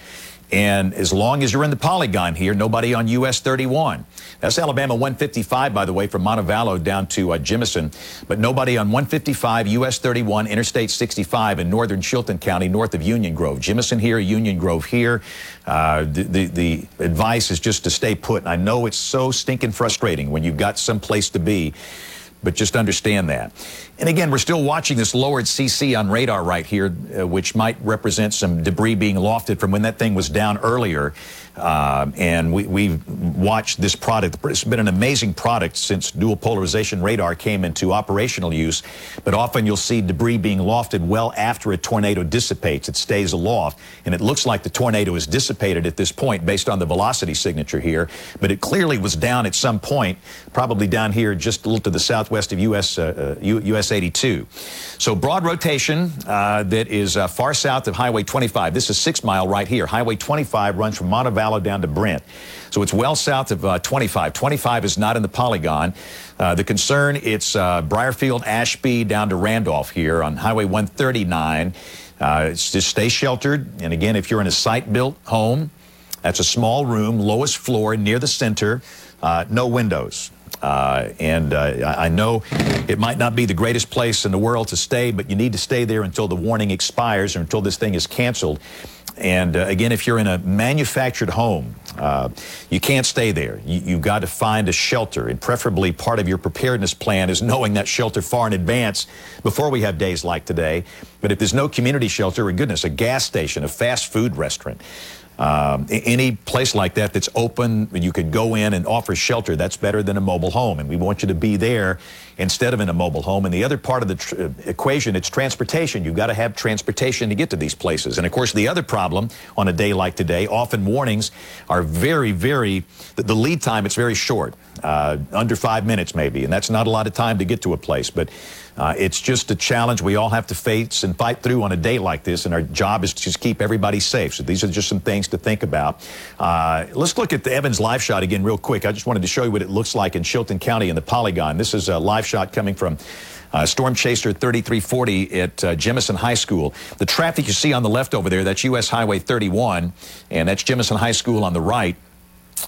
And as long as you're in the polygon here, nobody on US 31. That's Alabama 155, by the way, from Montevallo down to uh. But nobody on 155, US 31, Interstate 65 in northern Chilton County, north of Union Grove. Jemison here, Union Grove here. Uh, the, the, the advice is just to stay put. And I know it's so stinking frustrating when you've got some place to be but just understand that. And again, we're still watching this lowered CC on radar right here, uh, which might represent some debris being lofted from when that thing was down earlier. Uh, and we, we've watched this product. It's been an amazing product since dual polarization radar came into operational use. But often you'll see debris being lofted well after a tornado dissipates. It stays aloft. And it looks like the tornado is dissipated at this point based on the velocity signature here. But it clearly was down at some point, probably down here just a little to the southwest of US, uh, uh, US 82. So broad rotation uh, that is uh, far south of Highway 25. This is six mile right here. Highway 25 runs from Montevallo down to Brent. So it's well south of uh, 25. 25 is not in the polygon. Uh, the concern, it's uh, Brierfield, Ashby down to Randolph here on Highway 139. Uh, just stay sheltered. And again, if you're in a site-built home, that's a small room, lowest floor, near the center, uh, no windows. Uh, and uh, I know it might not be the greatest place in the world to stay, but you need to stay there until the warning expires or until this thing is canceled. And uh, again, if you're in a manufactured home, uh, you can't stay there. You, have got to find a shelter, and preferably part of your preparedness plan is *laughs* knowing that shelter far in advance before we have days like today. But if there's no community shelter, or goodness, a gas station, a fast food restaurant, um, any place like that that's open, you could go in and offer shelter. That's better than a mobile home, and we want you to be there instead of in a mobile home. And the other part of the tr- equation, it's transportation. You've got to have transportation to get to these places. And of course, the other problem on a day like today, often warnings are very, very, the, the lead time, it's very short, uh, under five minutes maybe, and that's not a lot of time to get to a place. But uh, it's just a challenge we all have to face and fight through on a day like this, and our job is to just keep everybody safe. So these are just some things to think about. Uh, let's look at the Evans live shot again real quick. I just wanted to show you what it looks like in Chilton County in the Polygon. This is a live shot coming from uh, Storm Chaser 3340 at uh, Jemison High School. The traffic you see on the left over there, that's U.S. Highway 31, and that's Jemison High School on the right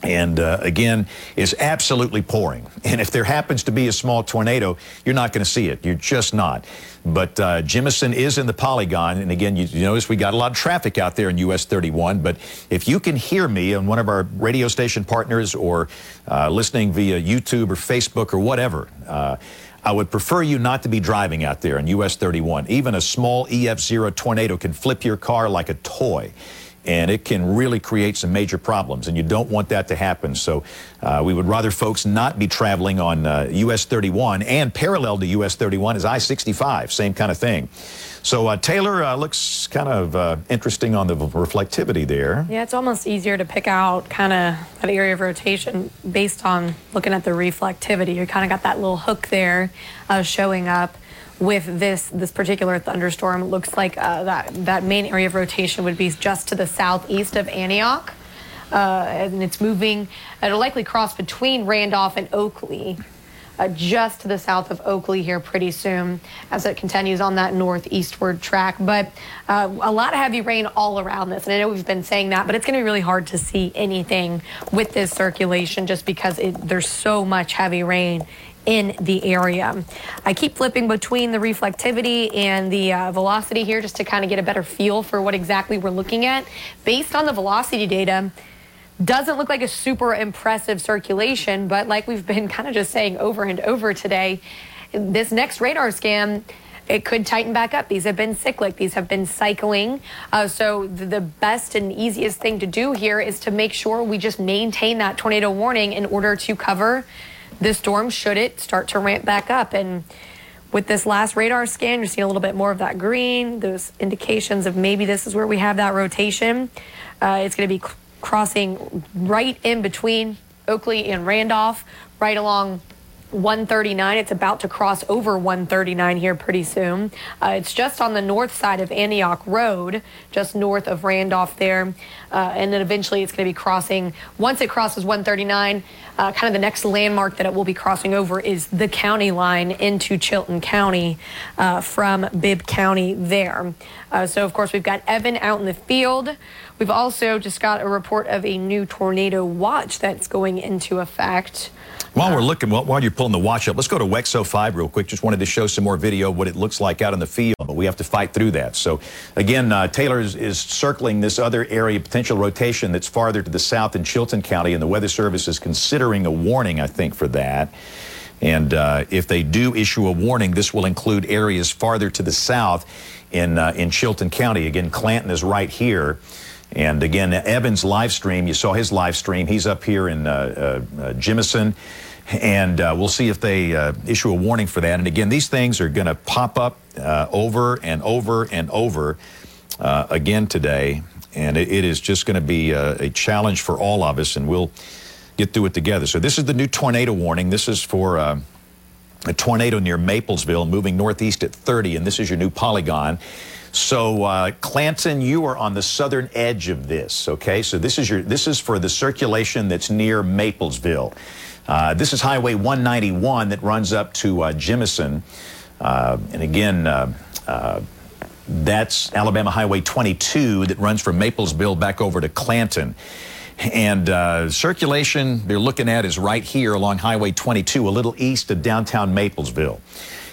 and uh, again is absolutely pouring. And if there happens to be a small tornado you're not going to see it. You're just not. But uh, Jemison is in the polygon. And again you, you, notice we got a lot of traffic out there in us 31 but if you can hear me on one of our radio station partners or uh, listening via youtube or facebook or whatever uh, I would prefer you not to be driving out there in US 31. Even a small EF0 tornado can flip your car like a toy and it can really create some major problems, and you don't want that to happen. So uh, we would rather folks not be traveling on uh, US 31, and parallel to US 31 is I 65, same kind of thing. So uh, Taylor uh, looks kind of uh, interesting on the reflectivity there. Yeah, it's almost easier to pick out kind of that area of rotation based on looking at the reflectivity. You kind of got that little hook there showing up with this this particular thunderstorm. It looks like uh, that that main area of rotation would be just to the southeast of Antioch, uh, and it's moving. It'll likely cross between Randolph and Oakley. Uh, just to the south of Oakley here pretty soon as it continues on that northeastward track. But uh, a lot of heavy rain all around this. And I know we've been saying that, but it's going to be really hard to see anything with this circulation just because it, there's so much heavy rain in the area. I keep flipping between the reflectivity and the uh, velocity here just to kind of get a better feel for what exactly we're looking at. Based on the velocity data, doesn't look like a super impressive circulation, but like we've been *laughs* kind of just saying over and over today, this next radar scan it could tighten back up. These have been cyclic, these have been cycling. Uh, so the best and easiest thing to do here is to make sure we just maintain that tornado warning in order to cover this storm should it start to ramp back up. And with this last radar scan, you're seeing a little bit more of that green, those indications of maybe this is where we have that rotation. Uh, it's going to be crossing right in between Oakley and Randolph, right along 139. It's about to cross over 139 here pretty soon. Uh, it's just on the north side of Antioch Road, just north of Randolph there. Uh, and then eventually it's going to be crossing, once it crosses 139, uh, kind of the next landmark that it will be crossing over is the county line into Chilton County uh, from Bibb County there. Uh, so, of course, we've got Evan out in the field. We've also just got a report of a new tornado watch that's going into effect. While we're looking, while, while you're pulling the watch up, let's go to Wexo 5 real quick. Just wanted to show some more video of what it looks like out in the field, but we have to fight through that. So, again, uh, Taylor is, is circling this other area, of potential rotation that's farther to the south in Chilton County, and the Weather Service is considering a warning, I think, for that. And uh, if they do issue a warning, this will include areas farther to the south in, uh, in Chilton County. Again, Clanton is right here. And again, Evan's live stream, you saw his live stream. He's up here in uh, uh, uh, Jemison. And uh, we'll see if they uh, issue a warning for that. And again, these things are going to pop up uh, over and over and over again today. And it, it is just going to be a, a challenge for all of us, and we'll get through it together. So, this is the new tornado warning. This is for a tornado near Maplesville moving northeast at 30, and this is your new polygon. So, uh, Clanton, you are on the southern edge of this. Okay, so this is your this is for the circulation that's near Maplesville. Uh, this is Highway 191 that runs up to uh, Jemison, uh, and again. Uh, uh, that's Alabama Highway 22 that runs from Maplesville back over to Clanton. And uh, circulation they're looking at is right here along Highway 22, a little east of downtown Maplesville.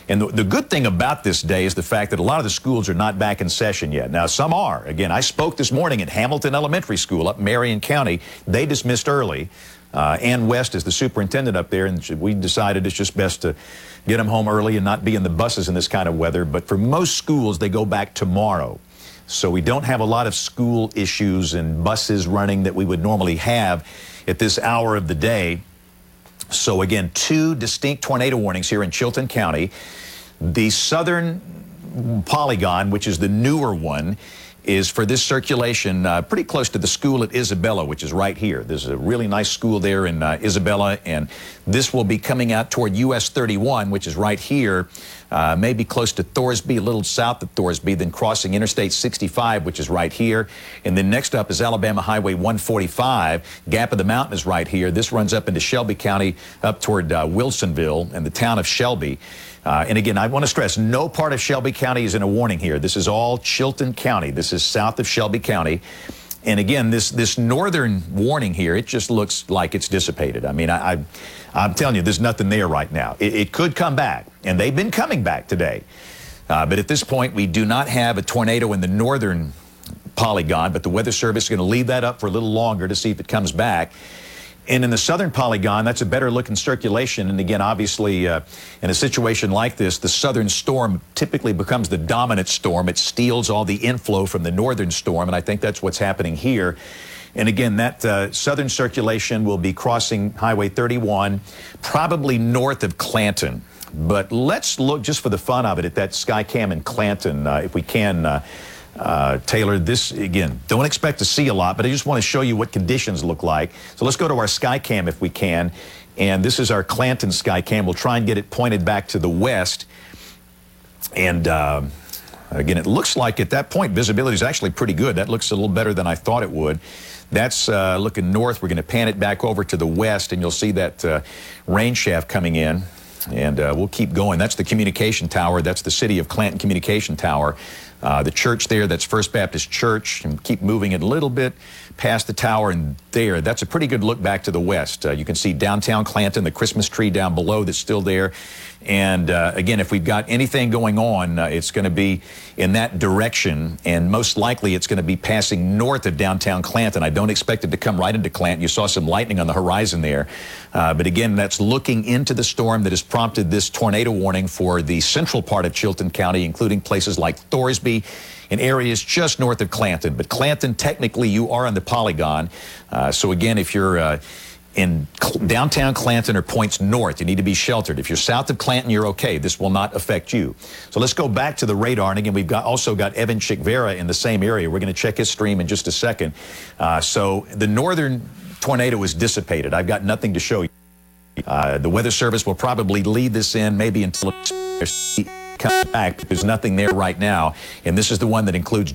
And the, the, good thing about this day is the fact that a lot of the schools are not back in session yet. Now, some are. Again, I spoke this morning at Hamilton Elementary School up Marion County. They dismissed early. Uh, Ann West is the superintendent up there, and we decided it's just best to get them home early and not be in the buses in this kind of weather. But for most schools, they go back tomorrow. So we don't have a lot of school issues and buses running that we would normally have at this hour of the day. So again, two distinct tornado warnings here in Chilton County. The southern polygon, which is the newer one, is for this circulation uh, pretty close to the school at Isabella, which is right here. There's a really nice school there in uh, Isabella, and this will be coming out toward US 31, which is right here, uh, maybe close to Thorsby, a little south of Thorsby, then crossing Interstate 65, which is right here. And then next up is Alabama Highway 145. Gap of the Mountain is right here. This runs up into Shelby County, up toward uh, Wilsonville and the town of Shelby. Uh, and again, I want to stress no part of Shelby County is in a warning here. This is all Chilton County. This is south of Shelby County. And again, this this northern warning here, it just looks like it's dissipated. I mean, I, I am telling you, there's nothing there right now. It, it, could come back, and they've been coming back today. Uh, but at this point, we do not have a tornado in the northern polygon. But the Weather Service is going to leave that up for a little longer to see if it comes back. And in the southern polygon, that's a better looking circulation. And again, obviously, uh, in a situation like this, the southern storm typically becomes the dominant storm. It steals all the inflow from the northern storm. And I think that's what's happening here. And again, that uh, southern circulation will be crossing Highway 31, probably north of Clanton. But let's look just for the fun of it at that Skycam in Clanton, uh, if we can. Uh, uh, Taylor, this again, don't expect to see a lot, but I just want to show you what conditions look like. So let's go to our Skycam if we can. And this is our Clanton Skycam. We'll try and get it pointed back to the west. And uh, again, it looks like at that point, visibility is actually pretty good. That looks a little better than I thought it would. That's uh, looking north. We're going to pan it back over to the west, and you'll see that uh, rain shaft coming in. And uh, we'll keep going. That's the communication tower. That's the city of Clanton Communication Tower. Uh, the church there, that's First Baptist Church, and keep moving it a little bit past the tower and there. That's a pretty good look back to the west. Uh, you can see downtown Clanton, the Christmas tree down below that's still there. And uh, again, if we've got anything going on, uh, it's going to be in that direction, and most likely it's going to be passing north of downtown Clanton. I don't expect it to come right into Clanton. You saw some lightning on the horizon there. Uh, but again, that's looking into the storm that has prompted this tornado warning for the central part of Chilton County, including places like Thorsby in areas just north of Clanton. But Clanton, technically, you are on the polygon. Uh, so again, if you're uh, in downtown Clanton or points north, you need to be sheltered. If you're south of Clanton, you're okay. This will not affect you. So let's go back to the radar. And again, we've got also got Evan Chickvera in the same area. We're going to check his stream in just a second. Uh, so the northern tornado is dissipated. I've got nothing to show you. Uh, the Weather Service will probably lead this in maybe until comes back. There's nothing there right now. And this is the one that includes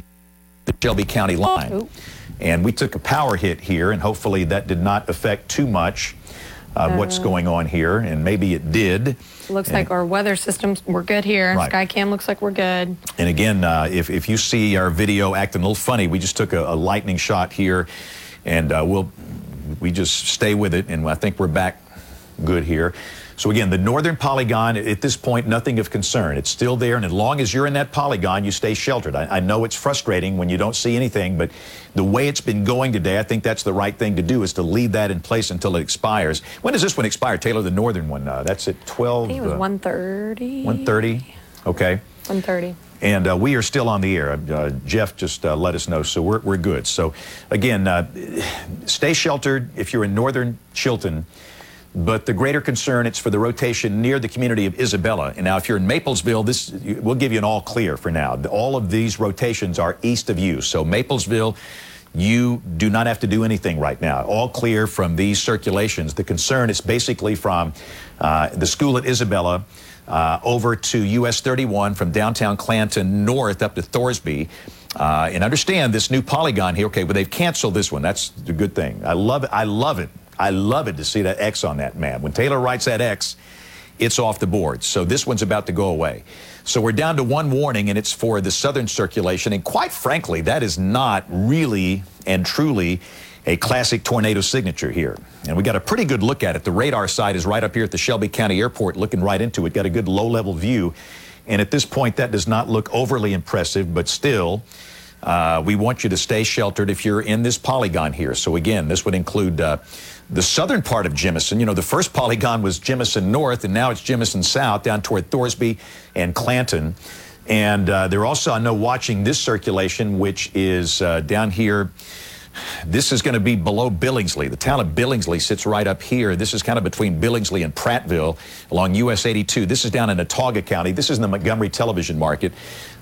the Shelby County line. And we took a power hit here, and hopefully that did not affect too much uh, what's Uh. going on here. And maybe it did. Looks And- like our weather systems, we're good here. Right. Skycam looks like we're good. And again, uh, if, if you see our video acting a little funny, we just took a, a lightning shot here, and uh, we'll we just stay with it, and I think we're back good here. So again, the northern polygon at this point, nothing of concern. It's still there, and as long as you're in that polygon, you stay sheltered. I, I know it's frustrating when you don't see anything, but the way it's been going today, I think that's the right thing to do is to leave that in place until it expires. When does this one expire, Taylor? The northern one? Uh, that's at 12. I think it was uh, 130. 130. Okay. 130. And uh, we are still on the air. Uh, Jeff just uh, let us know, so we're, we're good. So, again, uh, stay sheltered if you're in northern Chilton. But the greater concern, it's for the rotation near the community of Isabella. And now, if you're in Maplesville, this we'll give you an all clear for now. All of these rotations are east of you. So, Maplesville, you do not have to do anything right now. All clear from these circulations. The concern is basically from uh, the school at Isabella uh, over to US 31 from downtown Clanton north up to Thorsby. Uh, and understand this new polygon here. Okay, but they've canceled this one. That's the good thing. I love it. I love it. I love it to see that X on that map. When Taylor writes that X, it's off the board. So this one's about to go away. So we're down to one warning, and it's for the southern circulation. And quite frankly, that is not really and truly a classic tornado signature here. And we got a pretty good look at it. The radar site is right up here at the Shelby County Airport, looking right into it. Got a good low level view. And at this point, that does not look overly impressive, but still, uh, we want you to stay sheltered if you're in this polygon here. So again, this would include uh, the southern part of Jemison. You know, the first polygon was Jemison North, and now it's Jemison South down toward Thorsby and Clanton. And uh, they're also, I know, watching this circulation, which is uh, down here. This is going to be below Billingsley. The town of Billingsley sits right up here. This is kind of between Billingsley and Prattville along US 82. This is down in Autauga County. This is in the Montgomery television market.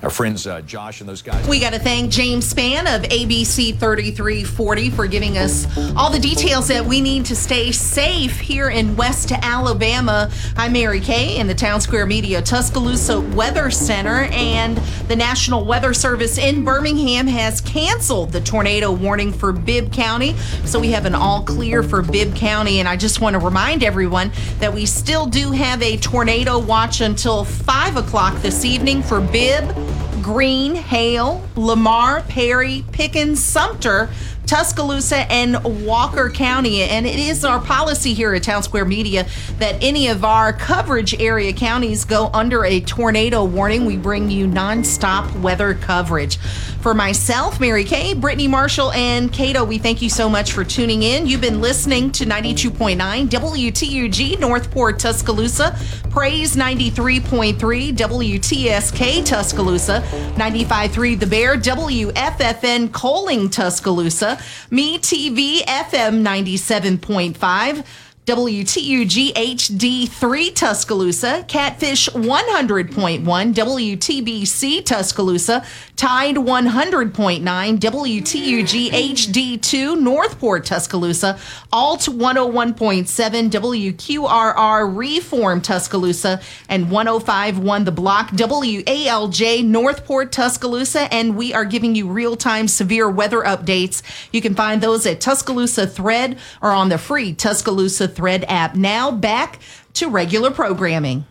Our friends uh, Josh and those guys. We got to thank James Spann of ABC 3340 for giving us all the details that we need to stay safe here in West Alabama. I'm Mary Kay in the Town Square Media Tuscaloosa Weather Center, and the National Weather Service in Birmingham has canceled the tornado warning for Bibb County. So we have an all clear for Bibb County, and I just want to remind everyone that we still do have a tornado watch until 5 o'clock this evening for Bibb. Greene, Hale, Lamar, Perry, Pickens, Sumter, Tuscaloosa, and Walker County. And it is our policy here at Town Square Media that any of our coverage area counties go under a tornado warning. We bring you nonstop weather coverage. For myself, Mary Kay, Brittany Marshall, and Cato, we thank you so much for tuning in. You've been listening to 92.9 WTUG Northport, Tuscaloosa, Praise 93.3 WTSK Tuscaloosa, 95.3 The Bear, WFFN Coling Tuscaloosa, Me TV FM 97.5. WTUG HD3 Tuscaloosa, Catfish 100.1, WTBC Tuscaloosa, Tide 100.9, WTUG HD2 Northport Tuscaloosa, Alt 101.7, WQRR Reform Tuscaloosa, and 105.1 The Block, WALJ Northport Tuscaloosa, and we are giving you real time severe weather updates. You can find those at Tuscaloosa Thread or on the free Tuscaloosa Thread app. Now back to regular programming.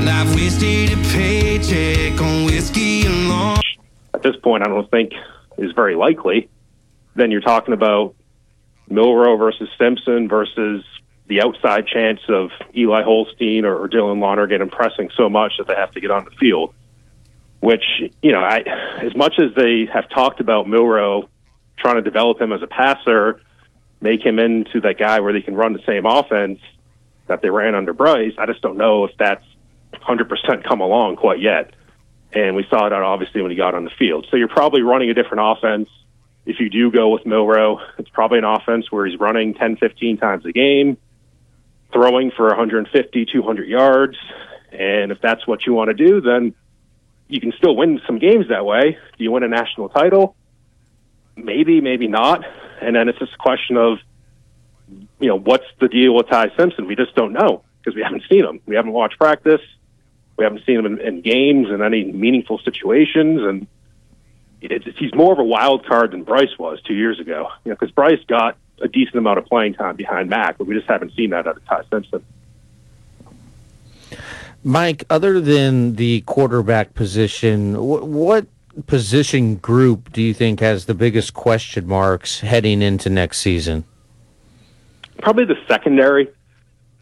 And I've wasted a paycheck on whiskey and long. at this point, I don't think is very likely. Then you're talking about Milroe versus Simpson versus the outside chance of Eli Holstein or, or Dylan Lonergan impressing so much that they have to get on the field. Which you know, I, as much as they have talked about Milroe trying to develop him as a passer, make him into that guy where they can run the same offense. that they ran under Bryce. I just don't know if that's 100% come along quite yet. And we saw that obviously when he got on the field. So you're probably running a different offense. If you do go with Milroe, it's probably an offense where he's running 10, 15 times a game, throwing for 150, 200 yards. And if that's what you want to do, then you can still win some games that way. Do you win a national title? Maybe, maybe not. And then it's just a question of, you know, what's the deal with Ty Simpson? We just don't know because we haven't seen him. We haven't watched practice. We haven't seen him in, in games and any meaningful situations. And it's, he's more of a wild card than Bryce was two years ago. You know, because Bryce got a decent amount of playing time behind Mac, but we just haven't seen that out of Ty Simpson. Mike, other than the quarterback position, wh- what position group do you think has the biggest question marks heading into next season? Probably the secondary.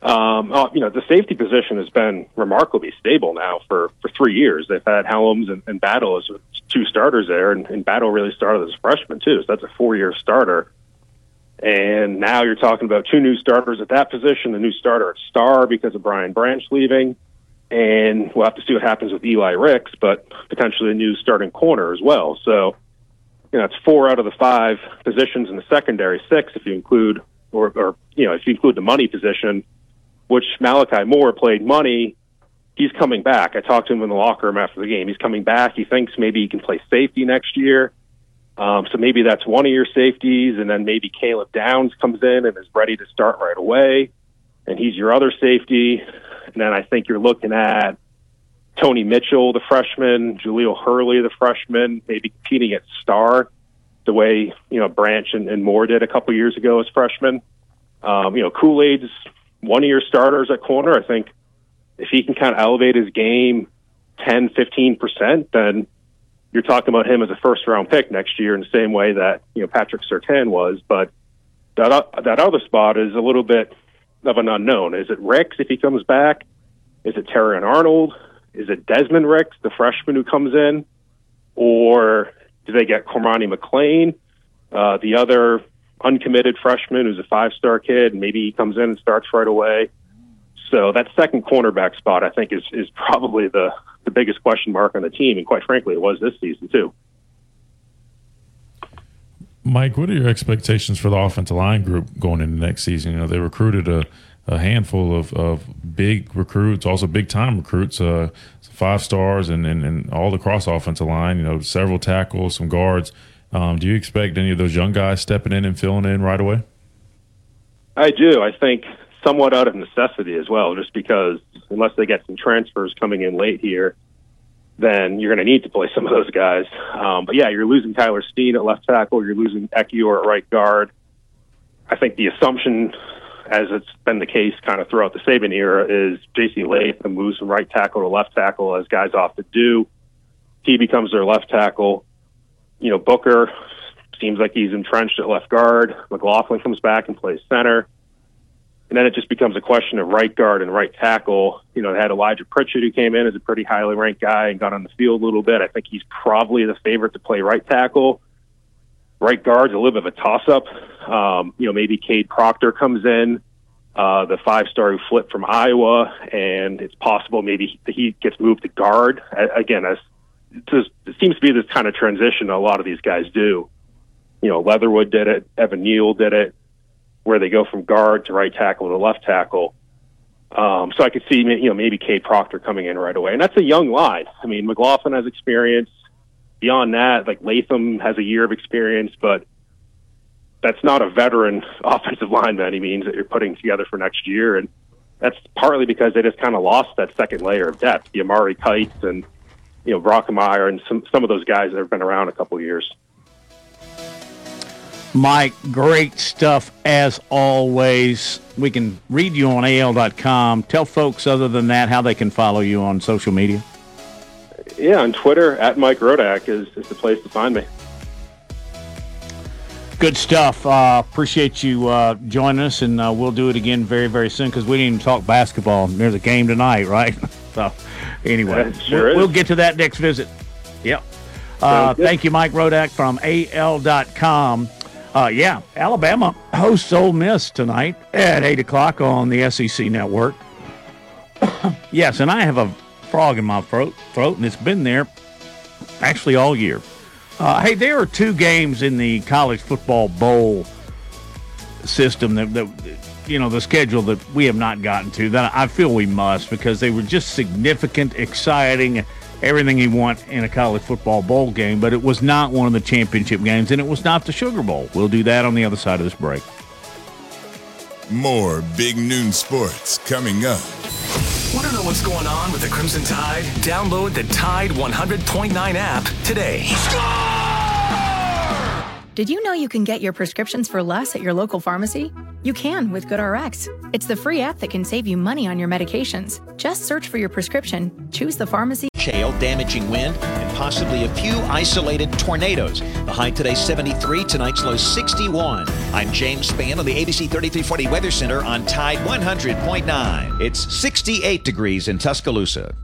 Um, uh, you know, the safety position has been remarkably stable now for, for three years. They've had Hellams and, and Battle as two starters there, and, and Battle really started as a freshman too. So that's a four-year starter. And now you're talking about two new starters at that position, a new starter at star because of Brian Branch leaving, and we'll have to see what happens with Eli Ricks, but potentially a new starting corner as well. So, you know, it's four out of the five positions in the secondary, six if you include, or, or you know, if you include the money position, which Malachi Moore played money. He's coming back. I talked to him in the locker room after the game. He's coming back. He thinks maybe he can play safety next year. Um, so maybe that's one of your safeties, and then maybe Caleb Downs comes in and is ready to start right away, and he's your other safety. And then I think you're looking at Tony Mitchell, the freshman, Jahlil Hurley, the freshman, maybe competing at star the way you know Branch and, and Moore did a couple years ago as freshmen. Um, you know, Kool Aid's one of your starters at corner. I think if he can kind of elevate his game 10, 15 percent, then you're talking about him as a first round pick next year in the same way that you know Patrick Surtain was. But that that other spot is a little bit of an unknown. Is it Ricks if he comes back? Is it Terrion Arnold? Is it Desmond Ricks, the freshman who comes in, or do they get Cormani McClain, uh, the other uncommitted freshman who's a five star kid, and maybe he comes in and starts right away? So that second cornerback spot, I think, is is probably the the biggest question mark on the team, and quite frankly, it was this season too. Mike, what are your expectations for the offensive line group going into next season? You know, they recruited a, a handful of, of big recruits, also big time recruits, uh, five stars, and, and, and all across offensive line. You know, several tackles, some guards. Um, do you expect any of those young guys stepping in and filling in right away? I do. I think somewhat out of necessity as well, just because unless they get some transfers coming in late here, then you're going to need to play some of those guys. Um, but yeah, you're losing Tyler Steen at left tackle. You're losing Ekiyor at right guard. I think the assumption, as it's been the case kind of throughout the Saban era, is J.C. Latham moves from right tackle to left tackle as guys often do. He becomes their left tackle. You know, Booker seems like he's entrenched at left guard. McLaughlin comes back and plays center. And then it just becomes a question of right guard and right tackle. You know, they had Elijah Pritchett who came in as a pretty highly ranked guy and got on the field a little bit. I think he's probably the favorite to play right tackle. Right guard's a little bit of a toss up. Um, you know, maybe Cade Proctor comes in, uh, the five star who flipped from Iowa, and it's possible maybe he gets moved to guard. Again, as it seems to be this kind of transition a lot of these guys do. You know, Leatherwood did it, Evan Neal did it where they go from guard to right tackle to left tackle. Um, so I could see, you know, maybe Cade Proctor coming in right away, and that's a young line. I mean, McLaughlin has experience. Beyond that, like Latham has a year of experience, but that's not a veteran *laughs* offensive line by any means that you're putting together for next year, and that's partly because they just kind of lost that second layer of depth. The Amari Kights and you know Brockermeyer and some some of those guys that have been around a couple of years. Mike, great stuff as always. We can read you on AL.com. Tell folks, other than that, how they can follow you on social media. Yeah, on Twitter, at Mike Rodak is, is the place to find me. Good stuff. Uh, appreciate you uh, joining us, and uh, we'll do it again very, very soon because we didn't even talk basketball. There's a game tonight, right? *laughs* so, anyway, sure we'll, we'll get to that next visit. Yep. Uh, thank you, Mike Rodak from AL.com. Uh, yeah, Alabama hosts Ole Miss tonight at 8 o'clock on the SEC Network. *coughs* yes, and I have a frog in my throat, throat, and it's been there actually all year. Uh, hey, there are two games in the college football bowl system that, that you know the schedule that we have not gotten to that I feel we must because they were just significant, exciting, everything you want in a college football bowl game, but it was not one of the championship games and it was not the Sugar Bowl. We'll do that on the other side of this break. More big noon sports coming up. Want to know what's going on with the Crimson Tide? Download the Tide 100.9 app today. Did you know you can get your prescriptions for less at your local pharmacy? You can with GoodRx. It's the free app that can save you money on your medications. Just search for your prescription, choose the pharmacy. Hail, damaging wind, and possibly a few isolated tornadoes. The high today 73, tonight's low 61. I'm James Spann on the ABC 3340 Weather Center on Tide 100.9. It's 68 degrees in Tuscaloosa.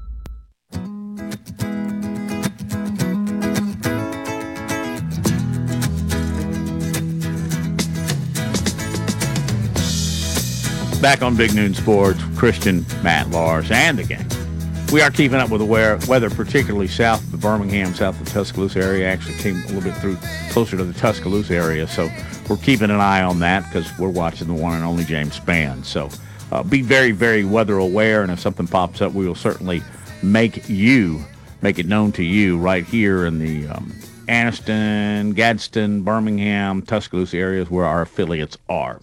Back on Big Noon Sports, Christian, Matt, Lars, and the gang. We are keeping up with the weather, particularly south of Birmingham, south of the Tuscaloosa area. Actually, came a little bit through closer to the Tuscaloosa area, so we're keeping an eye on that because we're watching the one and only James Spann. So uh, be very, very weather aware, and if something pops up, we will certainly make you make it known to you right here in the um, Anniston, Gadsden, Birmingham, Tuscaloosa areas where our affiliates are.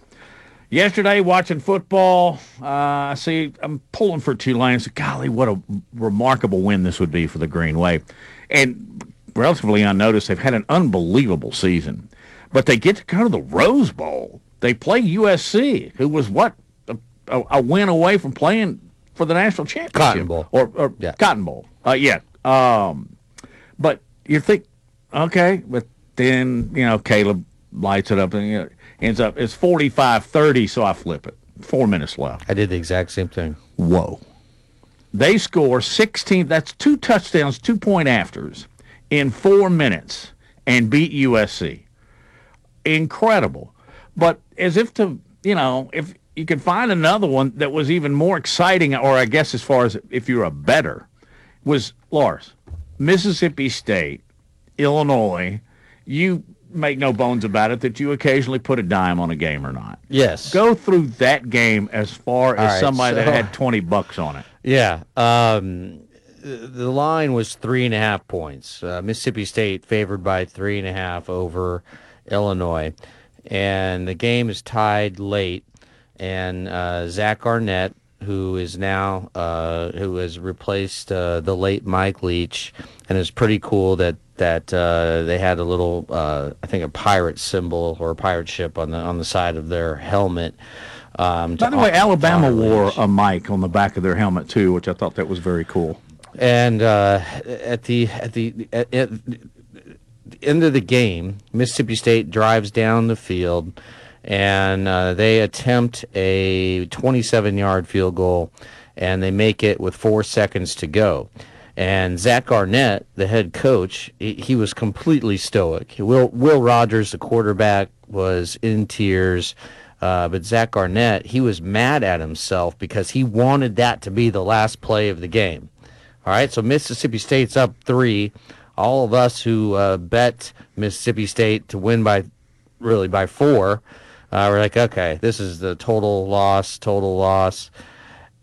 Yesterday, watching football, uh, I see I'm pulling for Tulane. So, golly, what a remarkable win this would be for the Green Wave. And relatively unnoticed, they've had an unbelievable season. But they get to go to the Rose Bowl. They play USC, who was what a, a, a win away from playing for the national championship, Cotton Bowl. or, or Cotton Bowl. Uh, yeah. Um, but you think, okay, but then you know Caleb lights it up and you know, ends up it's 45-30, so I flip it. Four minutes left. I did the exact same thing. Whoa. They score 16, that's two touchdowns, two point afters in four minutes and beat USC. Incredible. But as if to, you know, if you could find another one that was even more exciting, or I guess as far as if you're a bettor, was Lars, Mississippi State, Illinois. You make no bones about it that you occasionally put a dime on a game or not. Yes. Go through that game as far as right, somebody so- that had 20 bucks on it. Yeah. Um, the line was three and a half points. Uh, Mississippi State favored by three and a half over Illinois. And the game is tied late. And uh, Zach Arnett, who is now, uh, who has replaced uh, the late Mike Leach, and it's pretty cool that that uh, they had a little, uh, I think, a pirate symbol or a pirate ship on the on the side of their helmet. Um, By the way, Alabama wore a mic on the back of their helmet too, which I thought that was very cool. And uh, at the at the at, at the end of the game, Mississippi State drives down the field, and uh, they attempt a 27-yard field goal, and they make it with four seconds to go. And Zach Arnett, the head coach, he, he was completely stoic. Will Will Rogers, the quarterback, was in tears. Uh, but Zach Arnett, he was mad at himself because he wanted that to be the last play of the game. All right, so Mississippi State's up three. All of us who uh, bet Mississippi State to win by really by four, uh, we're like, okay, this is the total loss, total loss.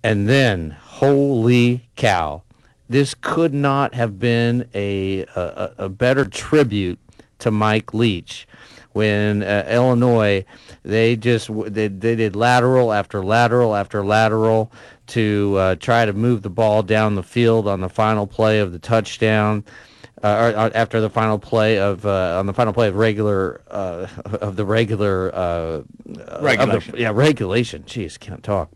And then, holy cow, this could not have been a, a, a better tribute to Mike Leach when uh, Illinois they just they, they did lateral after lateral after lateral to uh, try to move the ball down the field on the final play of the touchdown uh, or, or after the final play of uh, on the final play of regular uh, of the regular uh, of the- Regulation. yeah regulation jeez can't talk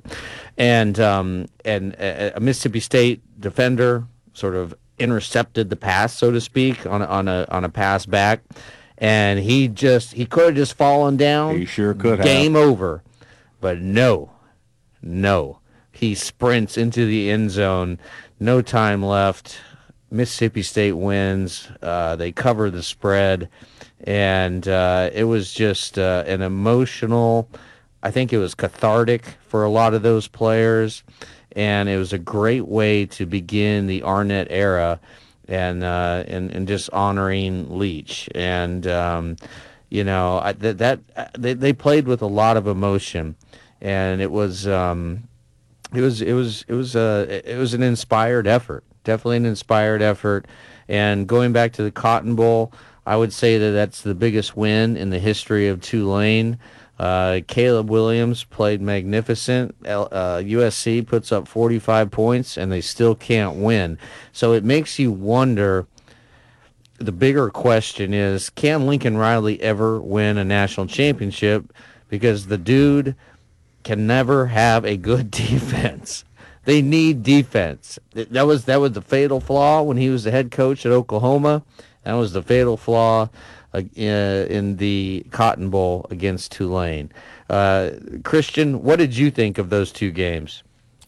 and um, and a, a Mississippi State defender sort of intercepted the pass so to speak on a, on a on a pass back and he just he could have just fallen down He sure could have. game over but no no he sprints into the end zone no time left Mississippi State wins. Uh, they cover the spread, and uh, it was just uh, an emotional. I think it was cathartic for a lot of those players, and it was a great way to begin the Arnett era, and uh, and and just honoring Leach and. Um, you know I, that that they, they played with a lot of emotion and it was um, it was it was it was a it was an inspired effort definitely an inspired effort and going back to the cotton bowl i would say that that's the biggest win in the history of tulane uh, caleb williams played magnificent L, uh, usc puts up 45 points and they still can't win so it makes you wonder the bigger question is can Lincoln Riley ever win a national championship? Because the dude can never have a good *laughs* defense. They need defense. That was that was the fatal flaw when he was the head coach at Oklahoma. That was the fatal flaw uh, in the Cotton Bowl against Tulane. Uh, Christian, what did you think of those two games?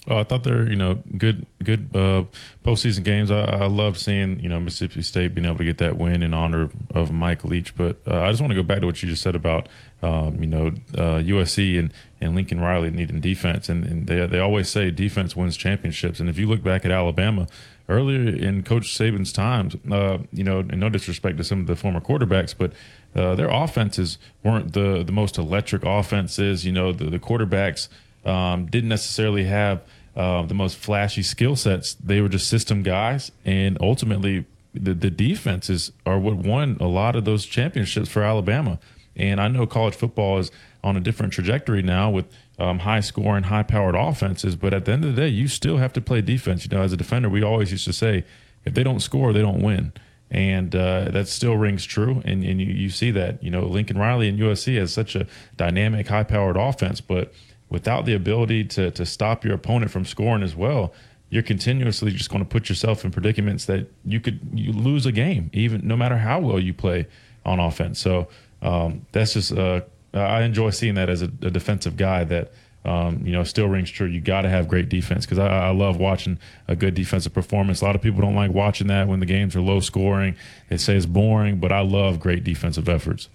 Oh, I thought they're you know good good uh, postseason games. I, I love seeing you know Mississippi State being able to get that win in honor of Mike Leach. But uh, I just want to go back to what you just said about um, you know uh, USC and, and Lincoln Riley needing defense, and, and they they always say defense wins championships. And if you look back at Alabama earlier in Coach Saban's times, uh, you know, and no disrespect to some of the former quarterbacks, but uh, their offenses weren't the the most electric offenses. You know, the, the quarterbacks um, didn't necessarily have uh, the most flashy skill sets. They were just system guys, and ultimately, the, the defenses are what won a lot of those championships for Alabama. And I know college football is on a different trajectory now with um, high scoring, high powered offenses. But at the end of the day, you still have to play defense. You know, as a defender, we always used to say, if they don't score, they don't win. And uh, that still rings true. And, and you, you see that, you know, Lincoln Riley and USC has such a dynamic, high powered offense, but without the ability to to stop your opponent from scoring as well, you're continuously just going to put yourself in predicaments that you could you lose a game, even no matter how well you play on offense. So um, that's just uh, I enjoy seeing that as a, a defensive guy that. Um, you know, still rings true. You got to have great defense because I, I, love watching a good defensive performance. A lot of people don't like watching that when the games are low scoring. They say it's boring, but I love great defensive efforts.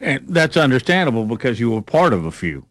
And that's understandable because you were part of a few.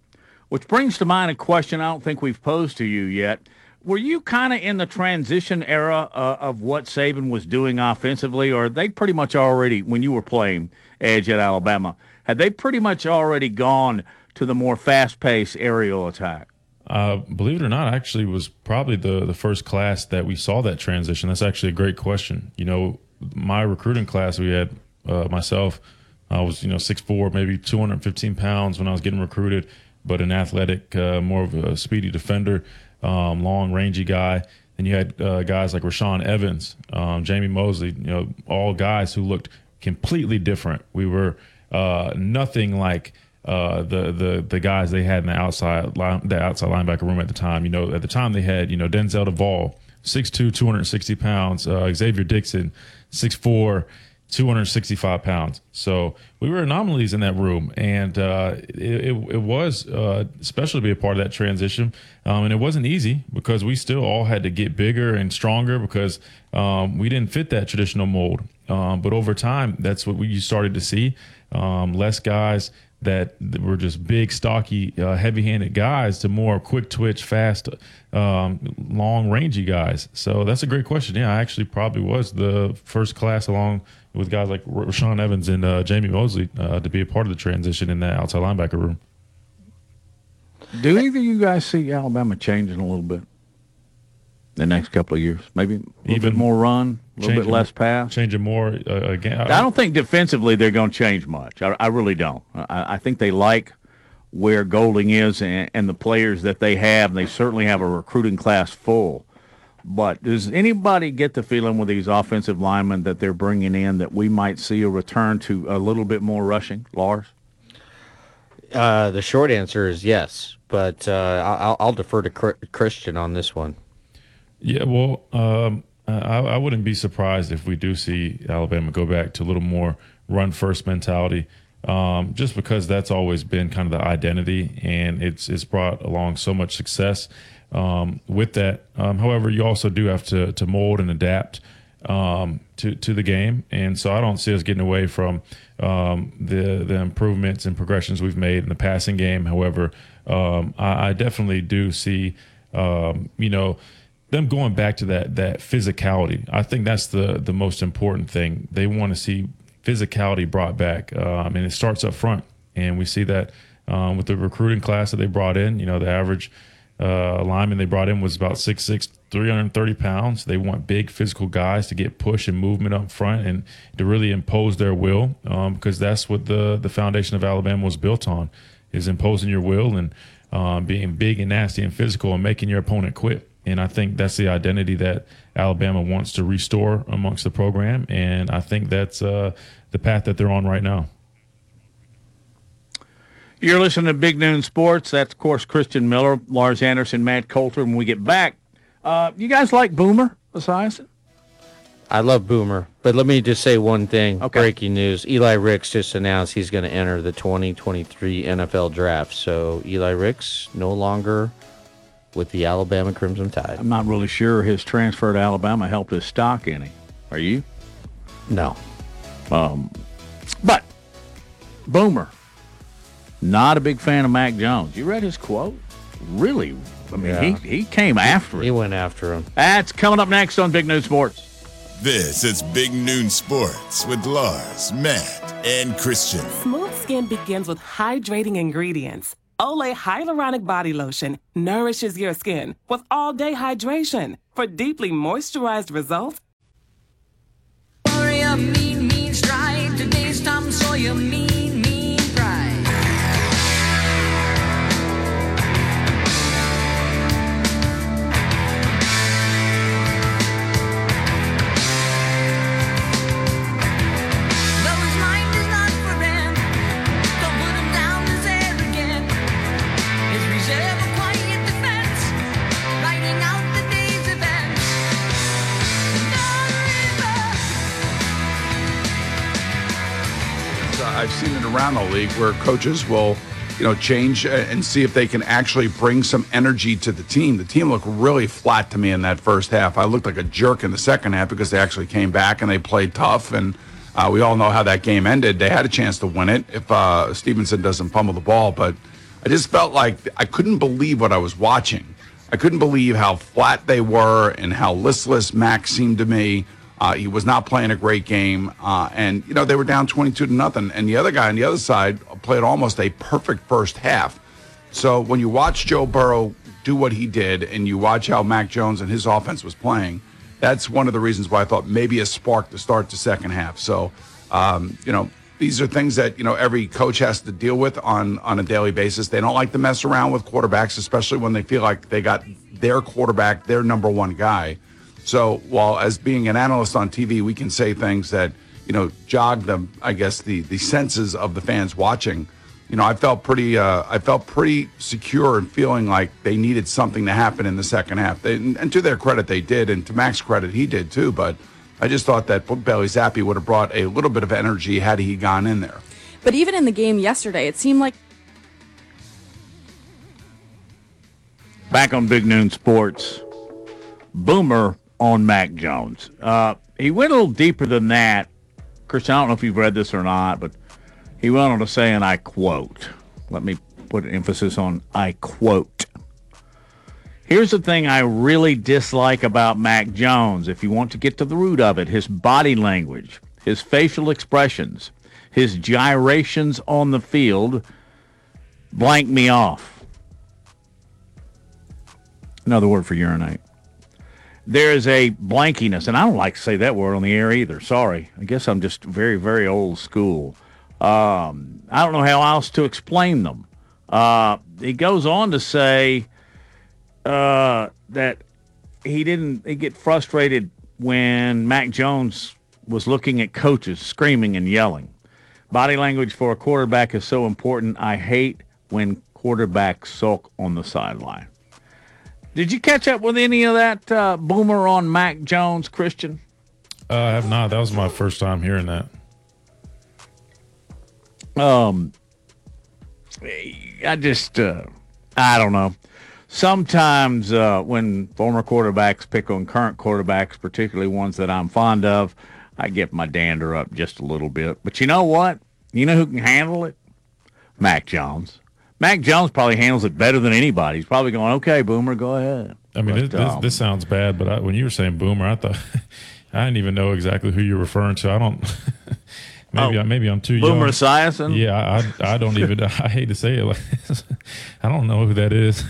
Which brings to mind a question I don't think we've posed to you yet. Were you kind of in the transition era uh, of what Saban was doing offensively, or they pretty much already, when you were playing edge at Alabama, had they pretty much already gone to the more fast-paced aerial attack? Uh, believe it or not, actually was probably the the first class that we saw that transition. That's actually a great question. You know, my recruiting class, we had uh, myself, I was, you know, 6'4", maybe 215 pounds when I was getting recruited, but an athletic, uh, more of a speedy defender, um, long, rangy guy. And you had uh, guys like Rashaan Evans, um, Jamey Mosley, you know, all guys who looked completely different. We were uh, nothing like uh, the the the guys they had in the outside line, the outside linebacker room at the time. You know, at the time they had you know Denzel Devall, 6'2", 260 pounds, uh, Xzavier Dickson, 6'4", 265 pounds. So we were anomalies in that room, and uh, it, it, it, was uh, special to be a part of that transition. Um, and it wasn't easy because we still all had to get bigger and stronger because um, we didn't fit that traditional mold. Um, but over time, that's what we you started to see. Um, less guys that were just big, stocky, uh, heavy-handed guys to more quick twitch, fast, um, long, rangy guys. So that's a great question. Yeah, I actually probably was the first class along with guys like Rashaan Evans and uh, Jamey Mosley uh, to be a part of the transition in that outside linebacker room. Do either of you guys see Alabama changing a little bit the next couple of years? Maybe a little Even bit more run, a little bit less pass. Changing more uh, again. I don't think defensively they're going to change much. I, I really don't. I, I, think they like where Golding is and, and the players that they have. They certainly have a recruiting class full. But does anybody get the feeling with these offensive linemen that they're bringing in that we might see a return to a little bit more rushing, Lars? Uh, the short answer is yes, but uh, I'll, I'll, defer to Christian on this one. Yeah, well, um, I, I, wouldn't be surprised if we do see Alabama go back to a little more run first mentality, um, just because that's always been kind of the identity, and it's it's brought along so much success. um, with that. Um, however, you also do have to to mold and adapt um, to to the game, and so I don't see us getting away from um, the the improvements and progressions we've made in the passing game. However, um, I, I definitely do see you know them going back to that that physicality. I think that's the the most important thing. They want to see physicality brought back, um, and it starts up front. And we see that um, with the recruiting class that they brought in. You know, the average uh, lineman they brought in was about 6'6", 330 pounds. They want big physical guys to get push and movement up front and to really impose their will, um, because that's what the the foundation of Alabama was built on, is imposing your will and um, being big and nasty and physical and making your opponent quit. And I think that's the identity that Alabama wants to restore amongst the program. And I think that's uh, the path that they're on right now. You're listening to Big Noon Sports. That's, of course, Christian Miller, Lars Anderson, Matt Coulter. When we get back, uh, you guys like Boomer Esiason? I love Boomer, but let me just say one thing. Okay. Breaking news: Eli Ricks just announced he's going to enter the 2023 NFL Draft. So Eli Ricks no longer with the Alabama Crimson Tide. I'm not really sure his transfer to Alabama helped his stock any. Are you? No. Um, but Boomer, not a big fan of Mac Jones. You read his quote? Really? I mean, Yeah. he, he came after He it. went after him. That's coming up next on Big News Sports. This is Big Noon Sports with Lars, Matt, and Christian. Smooth skin begins with hydrating ingredients. Olay Hyaluronic Body Lotion nourishes your skin with all day hydration for deeply moisturized results. Warrior, mean. Today's Tom Sawyer, mean around the league where coaches will, you know, change uh, and see if they can actually bring some energy to the team. The team looked really flat to me in that first half. I looked like a jerk in the second half because they actually came back and they played tough. And uh, we all know how that game ended. They had a chance to win it if uh, Stevenson doesn't fumble the ball, but I just felt like I couldn't believe what I was watching. I couldn't believe how flat they were and how listless Max seemed to me. Uh, he was not playing a great game, uh, and you know they were down twenty-two to nothing. And the other guy on the other side played almost a perfect first half. So when you watch Joe Burrow do what he did, and you watch how Mac Jones and his offense was playing, that's one of the reasons why I thought maybe a spark to start the second half. So um, you know these are things that you know every coach has to deal with on on a daily basis. They don't like to mess around with quarterbacks, especially when they feel like they got their quarterback, their number one guy. So while as being an analyst on TV, we can say things that you know jog them, I guess the the senses of the fans watching. You know, I felt pretty, uh, I felt pretty secure and feeling like they needed something to happen in the second half. They, and to their credit, they did, and to Mac's credit, he did too. But I just thought that Bailey Zappe would have brought a little bit of energy had he gone in there. But even in the game yesterday, it seemed like Back on Big Noon Sports, Boomer on Mac Jones. Uh, he went a little deeper than that. Christian, I don't know if you've read this or not, but he went on to say, and I quote, let me put emphasis on I quote. Here's the thing I really dislike about Mac Jones, if you want to get to the root of it his body language, his facial expressions, his gyrations on the field blank me off. Another word for urinate. There is a blankiness, and I don't like to say that word on the air either. Sorry. I guess I'm just very, very old school. Um, I don't know how else to explain them. Uh, he goes on to say uh, that he didn't he get frustrated when Mac Jones was looking at coaches screaming and yelling. Body language for a quarterback is so important. I hate when quarterbacks sulk on the sideline. Did you catch up with any of that uh, boomer on Mac Jones, Christian? Uh, I have not. That was my first time hearing that. Um, I just, uh, I don't know. sometimes uh, when former quarterbacks pick on current quarterbacks, particularly ones that I'm fond of, I get my dander up just a little bit. But you know what? You know who can handle it? Mac Jones. Mac Jones probably handles it better than anybody. He's probably going, "Okay, Boomer, go ahead." I mean, But, this, this, um, this sounds bad, but I, when you were saying boomer, I thought *laughs* I didn't even know exactly who you're referring to. I don't. *laughs* maybe Oh, I, maybe I'm too young. Boomer young. Esiason? Yeah, I, I don't even. *laughs* I hate to say it. Like, I don't know who that is.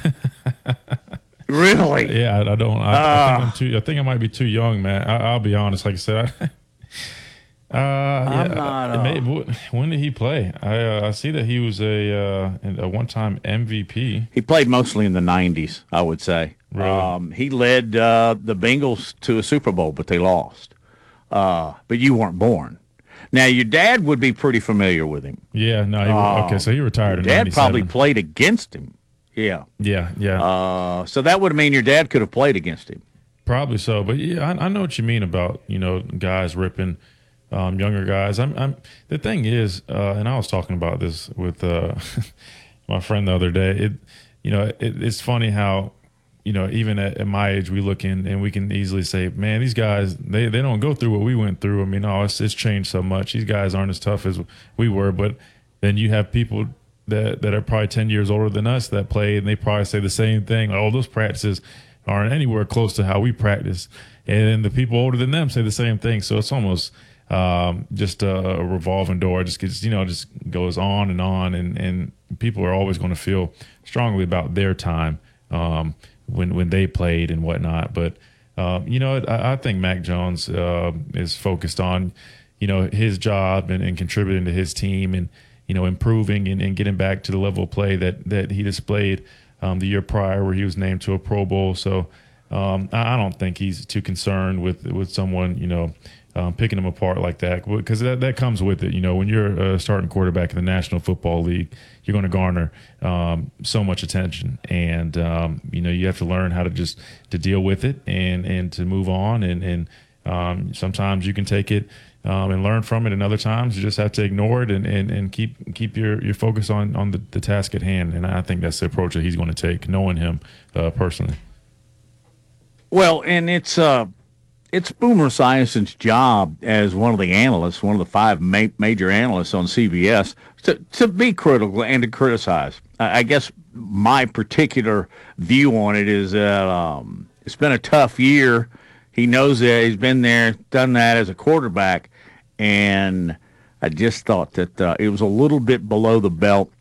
really? Yeah, I, I don't. I, I Ah. think I'm too. I think I might be too young, man. I, I'll be honest. Like I said, I, uh, yeah, not, uh, maybe- wh- when did he play? I uh, I see that he was a uh, a one time MVP. He played mostly in the '90s, I would say. Really? Um, he led uh, the Bengals to a Super Bowl, but they lost. Uh, but you weren't born. Now your dad would be pretty familiar with him. Yeah, no. He, Oh. okay, so he retired in dad probably played against him. Yeah. Yeah, yeah. Uh, so that would mean your dad could have played against him. Probably so, but yeah, I, I know what you mean about you know guys ripping um, younger guys. I'm, I'm the thing is, uh, and I was talking about this with uh, *laughs* my friend the other day. It, you know, it, it's funny how you know even at, at my age we look in and we can easily say, man, these guys they they don't go through what we went through. I mean, oh, it's it's changed so much. These guys aren't as tough as we were, but then you have people that that are probably 10 years older than us that play and they probably say the same thing oh those practices aren't anywhere close to how we practice and the people older than them say the same thing so it's almost um, just a, revolving door just gets you know just goes on and on and and people are always going to feel strongly about their time um, when when they played and whatnot but um, you know I, I think Mac Jones uh, is focused on you know his job and, and contributing to his team and you know improving and, and getting back to the level of play that that he displayed um, the year prior where he was named to a Pro Bowl. So um, I, I don't think he's too concerned with with someone you know um, picking them apart like that because that, that comes with it. You know when you're a starting quarterback in the National Football League, you're going to garner um, so much attention, and um, you know you have to learn how to just to deal with it and and to move on and and um, sometimes you can take it um, and learn from it, and other times you just have to ignore it and, and, and keep keep your, your focus on on the, the task at hand. And I think that's the approach that he's going to take, knowing him uh, personally. Well, and it's uh, it's Boomer Esiason's job as one of the analysts, one of the five ma- major analysts on CBS, to to be critical and to criticize. I, I guess my particular view on it is that um, it's been a tough year. He knows that he's been there, done that as a quarterback, and I just thought that uh, it was a little bit below the belt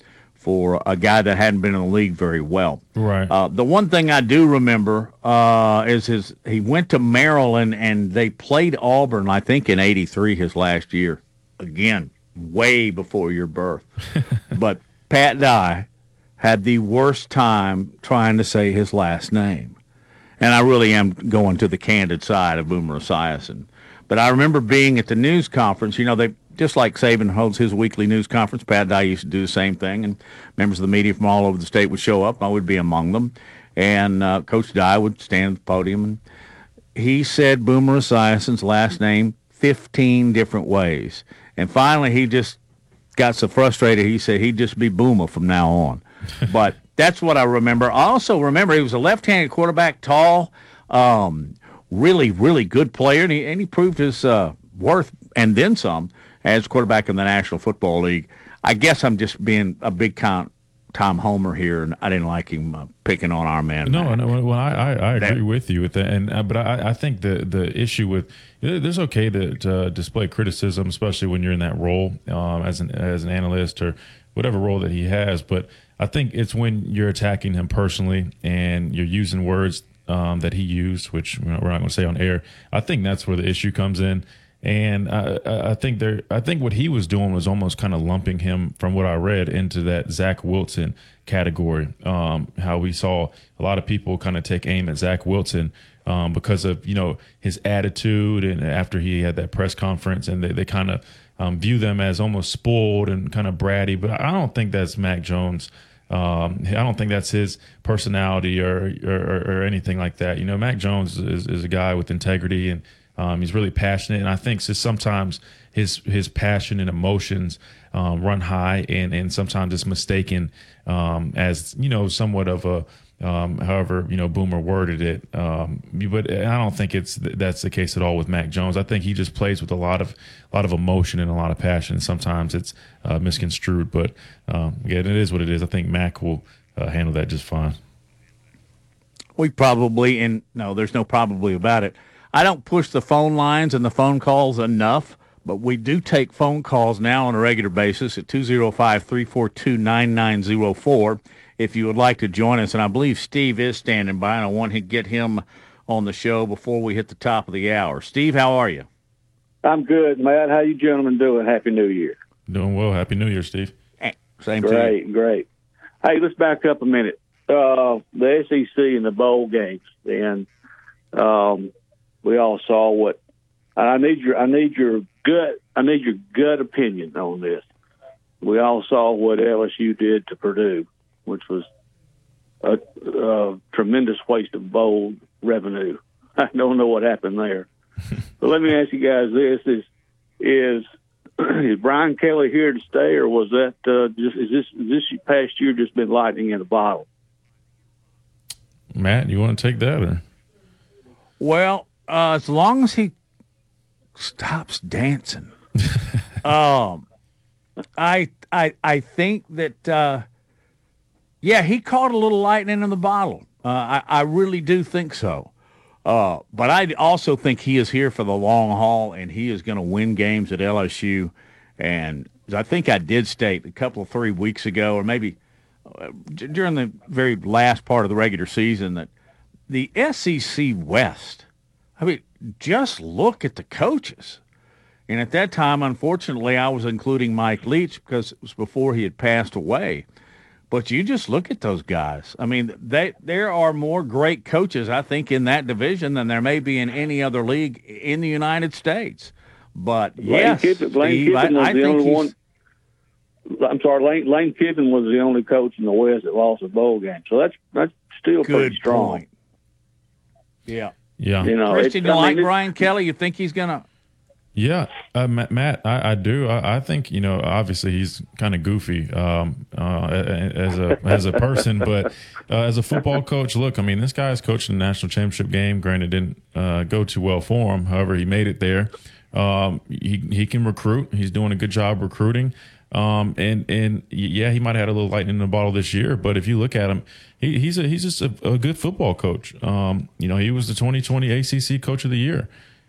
for a guy that hadn't been in the league very well. Right. Uh, the one thing I do remember uh, is his he went to Maryland and they played Auburn, I think, in '83, his last year. Again, way before your birth. *laughs* but Pat Dye had the worst time trying to say his last name. And I really am going to the candid side of Boomer Esiason. But I remember being at the news conference. You know, they just like Saban holds his weekly news conference. Pat and I used to do the same thing, and members of the media from all over the state would show up. I would be among them, and uh, Coach Dye would stand at the podium, and he said Boomer Esiason's last name fifteen different ways, and finally he just got so frustrated he said he'd just be Boomer from now on. *laughs* but that's what I remember. I also remember he was a left-handed quarterback, tall, um, really, really good player, and he, and he proved his uh, worth and then some as quarterback in the National Football League. I guess I'm just being a big count. Tom Homer here, and I didn't like him uh, picking on our man. No, no. Well, I, I, I That- agree with you with that, and uh, but I, I think the the issue with there's okay to, to display criticism, especially when you're in that role um, as an as an analyst or whatever role that he has. But I think it's when you're attacking him personally and you're using words um, that he used, which we're not going to say on air. I think that's where the issue comes in. And I, I think there, I think what he was doing was almost kind of lumping him, from what I read, into that Zach Wilson category. Um, how we saw a lot of people kind of take aim at Zach Wilson um, because of you know his attitude, and after he had that press conference, and they, they kind of um, view them as almost spoiled and kind of bratty. But I don't think that's Mac Jones. Um, I don't think that's his personality or, or or anything like that. You know, Mac Jones is, is a guy with integrity and um, he's really passionate. And I think just sometimes his his passion and emotions um, run high, and and sometimes it's mistaken um, as you know somewhat of a Um, however, you know Boomer worded it, um, but I don't think it's that's the case at all with Mac Jones. I think he just plays with a lot of a lot of emotion and a lot of passion. Sometimes it's uh, misconstrued, but um, yeah, it is what it is. I think Mac will uh, handle that just fine. We probably, and no, there's no probably about it. I don't push the phone lines and the phone calls enough, but we do take phone calls now on a regular basis at 205 342 9904 if you would like to join us. And I believe Steve is standing by, and I want to get him on the show before we hit the top of the hour. Steve, how are you? I'm good, Matt. How you gentlemen doing? Happy New Year. Doing well. Happy New Year, Steve. Same great, great. Hey, let's back up a minute. Uh, the SEC and the bowl games, and um, we all saw what. I need your, I need your gut, I need your gut opinion on this. We all saw what LSU did to Purdue, which was a, a tremendous waste of bowl revenue. *laughs* I don't know what happened there. *laughs* but let me ask you guys this: is is *clears throat* is Brian Kelly here to stay, or was that uh, just is this is this past year just been lightning in a bottle? Matt, you want to take that or? Well, uh, as long as he stops dancing, *laughs* um, I I I think that uh, yeah, he caught a little lightning in the bottle. Uh, I I really do think so. Uh, but I also think he is here for the long haul, and he is going to win games at LSU. And I think I did state a couple of three weeks ago, or maybe uh, during the very last part of the regular season, that the SEC West. I mean, just look at the coaches. And at that time, unfortunately, I was including Mike Leach because it was before he had passed away. But you just look at those guys. I mean, they there are more great coaches, I think, in that division than there may be in any other league in the United States. But Lane yes, Kiffin, Lane Steve, Kiffin I, I the think one. I'm sorry, Lane, Lane Kiffin was the only coach in the West that lost a bowl game. So that's that's still Good pretty strong. point. Yeah. Yeah. You know, Christian, it's- you I like mean, Brian Kelly? You think he's gonna? Yeah, uh, Ma- Matt, I, I do. I, I think you know. Obviously, he's kind of goofy um, uh, as a as a person, but uh, as a football coach, look, I mean, this guy has coached in the national championship game. Granted, didn't uh, go too well for him. However, he made it there. Um, he he can recruit. He's doing a good job recruiting. Um, and and yeah, he might have had a little lightning in the bottle this year, but if you look at him, he, he's a he's just a, a good football coach. Um, you know, he was the 2020 ACC Coach of the Year.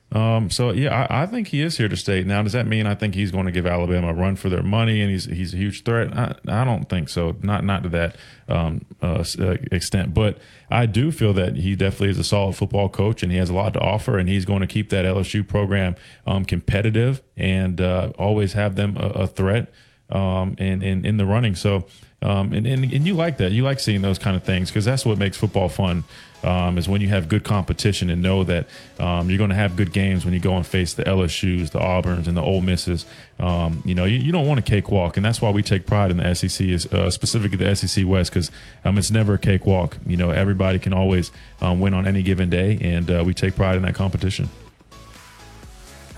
Um, so yeah, I, I think he is here to stay. Now, does that mean I think he's going to give Alabama a run for their money and he's he's a huge threat? I, I don't think so. Not not to that um, uh, uh, extent, but I do feel that he definitely is a solid football coach and he has a lot to offer, and he's going to keep that LSU program um, competitive and uh, always have them a, a threat um, and, and in the running. So, um, and, and, and you like that. You like seeing those kind of things because that's what makes football fun. Um, is when you have good competition and know that um, you're going to have good games when you go and face the LSU's, the Auburns, and the Ole Misses. Um, you know, you, you don't want a cakewalk, and that's why we take pride in the SEC, is uh, specifically the SEC West, because um, it's never a cakewalk. You know, everybody can always um, win on any given day, and uh, we take pride in that competition.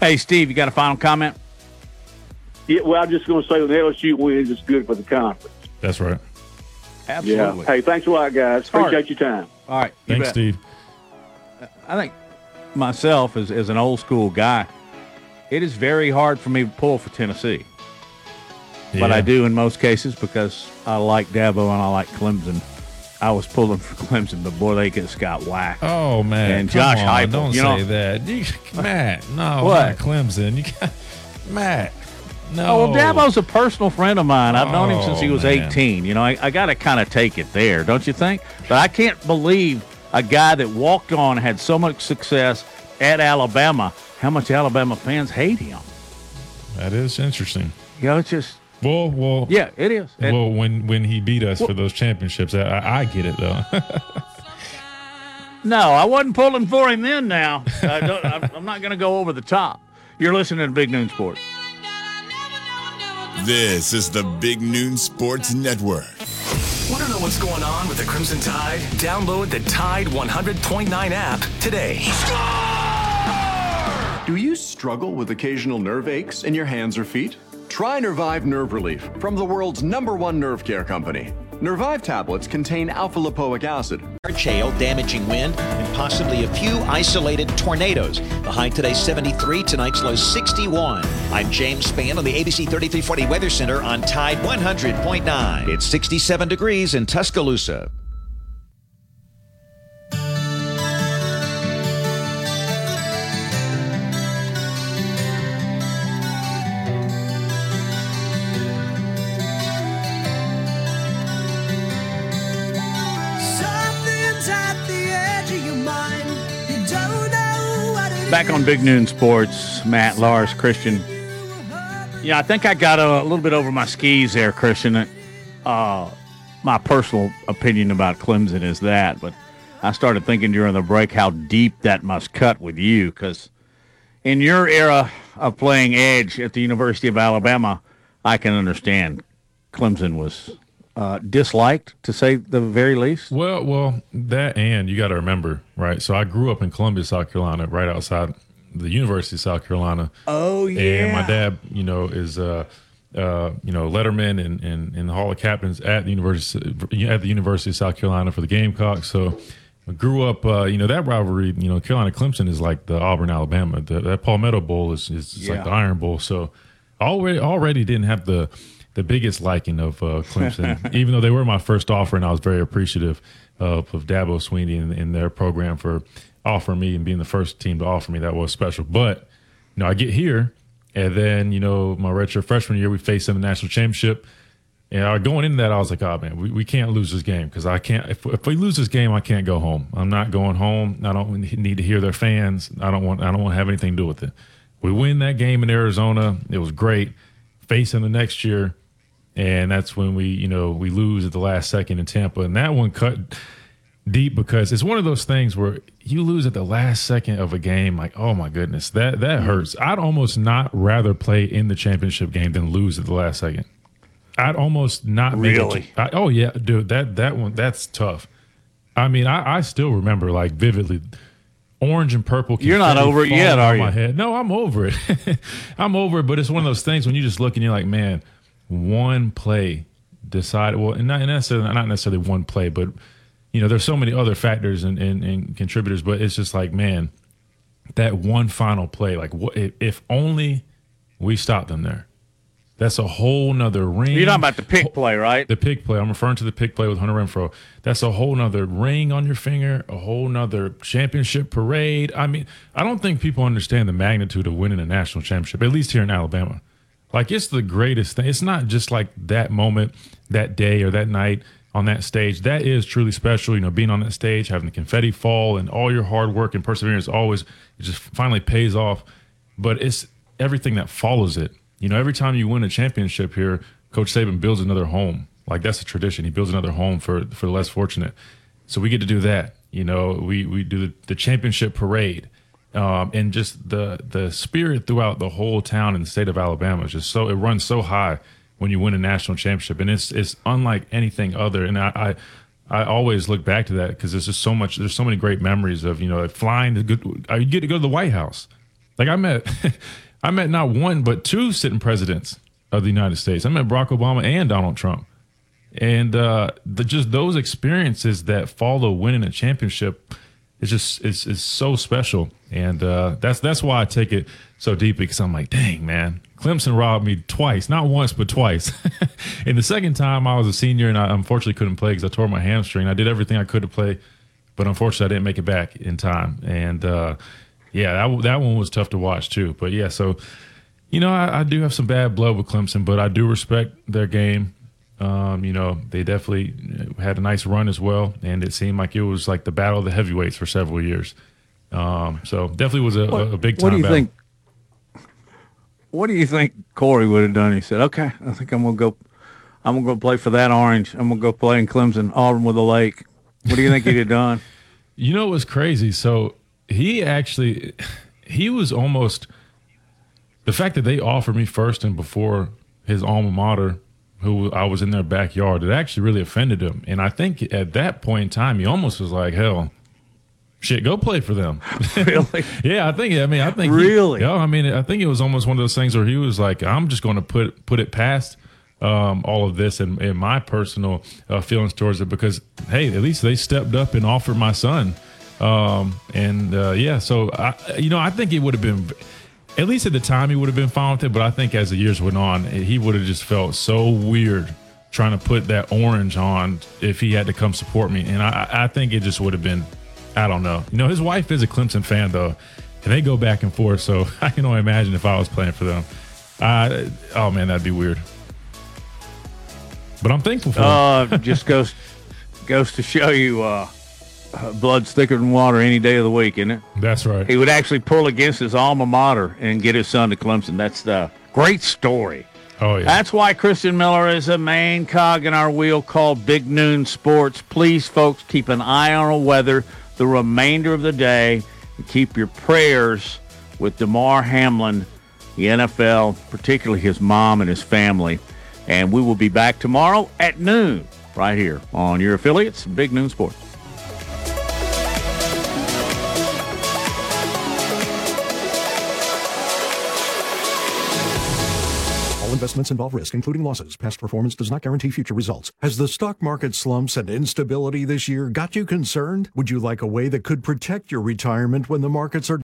Hey, Steve, you got a final comment? Yeah, well, I'm just going to say when LSU wins, it's good for the conference. That's right. Absolutely. Yeah. Hey, thanks a lot, guys. All right. Appreciate your time. All right. Thanks, bet. Steve. I think myself, as, as an old school guy, it is very hard for me to pull for Tennessee. But I do in most cases because I like Dabo and I like Clemson. I was pulling *laughs* for Clemson, but boy, they just got whacked. Oh man, And Josh on, Heupel, don't you say that, You- *laughs* Matt. No, What? not Clemson. You got Matt. No. Oh, well, Dabo's a personal friend of mine. I've known him since he Oh, was man. 18. You know, I, I got to kind of take it there, don't you think? But I can't believe a guy that walked on had so much success at Alabama. How much Alabama fans hate him? That is interesting. You know, it's just Well, well, yeah, it is. And- well, when when he beat us Well- for those championships, I, I, get it though. *laughs* No, I wasn't pulling for him then. Now I I'm not going to go over the top. You're listening to Big Noon Sports. This is the Big Noon Sports Network. Want to know what's going on with the Crimson Tide? Download the Tide 100.9 app today. Do you struggle with occasional nerve aches in your hands or feet? Try Nervive Nerve Relief from the world's number one nerve care company. Nervive tablets contain alpha lipoic acid. Large hail, damaging wind, and possibly a few isolated tornadoes. The high today 73, tonight's low 61. I'm James Spann on the ABC 3340 Weather Center on Tide 100.9. It's 67 degrees in Tuscaloosa. Back on Big Noon Sports, Matt, Lars, Christian. Yeah, I think I got a, a little bit over my skis there, Christian. Uh, my personal opinion about Clemson is that, but I started thinking during the break how deep that must cut with you because in your era of playing edge at the University of Alabama, I can understand Clemson was uh, disliked, to say the very least. Well, well, that and you got to remember, right? So I grew up in Columbia, South Carolina, right outside the University of South Carolina. Oh yeah. And my dad, you know, is uh, uh, you know, letterman and in, in the Hall of Captains at the University at the University of South Carolina for the Gamecocks. So I grew up, uh, you know, that rivalry. You know, Carolina Clemson is like the Auburn Alabama. The, that Palmetto Bowl is is, is Yeah. like the Iron Bowl. So already already didn't have the the biggest liking of uh, Clemson, *laughs* even though they were my first offer, and I was very appreciative of, of Dabo Swinney and, and their program for offering me and being the first team to offer me. That was special. But you know, I get here, and then you know, my redshirt freshman year, we faced them in the national championship. And going into that, I was like, "Oh man, we, we can't lose this game because I can't. If, if we lose this game, I can't go home. I'm not going home. I don't need to hear their fans. I don't want. I don't want to have anything to do with it. We win that game in Arizona. It was great. Facing the next year, and that's when we, you know, we lose at the last second in Tampa, and that one cut deep because it's one of those things where you lose at the last second of a game. Like, oh my goodness, that that mm-hmm. hurts. I'd almost not rather play in the championship game than lose at the last second. I'd almost not Really? I, oh yeah, dude, that that one that's tough. I mean, I, I still remember like vividly. Orange and purple. You're not over it yet, are my you? head. No, I'm over it. *laughs* I'm over it. But it's one of those things when you just look and you're like, man, one play decided. Well, and not necessarily not necessarily one play, but you know, there's so many other factors and, and, and contributors. But it's just like, man, that one final play, like what if, if only we stopped them there. That's a whole nother ring. You're talking about the pick play, right? The pick play. I'm referring to the pick play with Hunter Renfrow. That's a whole nother ring on your finger, a whole nother championship parade. I mean, I don't think people understand the magnitude of winning a national championship, at least here in Alabama. Like it's the greatest thing. It's not just like that moment, that day, or that night on that stage. That is truly special. You know, being on that stage, having the confetti fall, and all your hard work and perseverance always just finally pays off. But it's everything that follows it. You know, every time you win a championship here, Coach Saban builds another home. Like that's a tradition. He builds another home for for the less fortunate. So we get to do that. You know, we we do the, the championship parade, um, and just the the spirit throughout the whole town and state of Alabama is just so it runs so high when you win a national championship, and it's it's unlike anything other. And I. I I always look back to that because there's just so much. There's so many great memories of you know flying to good. I get to go to the White House. Like I met, *laughs* I met not one but two sitting presidents of the United States. I met Barack Obama and Donald Trump, and uh, the, just those experiences that follow winning a championship is just it's, it's so special, and uh, that's that's why I take it so deeply because I'm like, dang man, Clemson robbed me twice, not once but twice. *laughs* and the second time I was a senior and I unfortunately couldn't play because I tore my hamstring. I did everything I could to play, but unfortunately I didn't make it back in time, and. Uh, yeah, that that one was tough to watch too. But yeah, so you know, I, I do have some bad blood with Clemson, but I do respect their game. Um, you know, they definitely had a nice run as well, and it seemed like it was like the battle of the heavyweights for several years. Um, so definitely was a, a, a big time. What do you battle. think? What do you think Corey would have done? He said, "Okay, I think I'm gonna go. I'm gonna go play for that orange. I'm gonna go play in Clemson, Auburn with a lake." What do you think he'd have done? *laughs* You know it was crazy? So he actually, he was almost the fact that they offered me first and before his alma mater, who I was in their backyard, it actually really offended him. And I think at that point in time, he almost was like, "Hell, shit, go play for them." *laughs* *laughs* Really? yeah, I think. I mean, I think. Really? Yeah, I mean, I think it was almost one of those things where he was like, "I'm just going to put put it past um, all of this and, and my personal uh, feelings towards it because hey, at least they stepped up and offered my son. Um, and uh, yeah, so I, you know, I think it would have been. At least at the time, he would have been fine with it. But I think as the years went on, he would have just felt so weird trying to put that orange on if he had to come support me. And I, I think it just would have been, I don't know. You know, his wife is a Clemson fan though, and they go back and forth. So *laughs* I can only imagine if I was playing for them. Uh, oh man, that'd be weird. But I'm thankful for. Uh, just goes goes to show you, uh, Uh, blood's thicker than water any day of the week, isn't it? That's right. He would actually pull against his alma mater and get his son to Clemson. That's the great story. Oh yeah. That's why Christian Miller is a main cog in our wheel called Big Noon Sports. Please, folks, keep an eye on the weather the remainder of the day and keep your prayers with Damar Hamlin, the NFL, particularly his mom and his family. And we will be back tomorrow at noon right here on your affiliates, Big Noon Sports. All investments involve risk, including losses. Past performance does not guarantee future results. Has the stock market slumps and instability this year got you concerned? Would you like a way that could protect your retirement when the markets are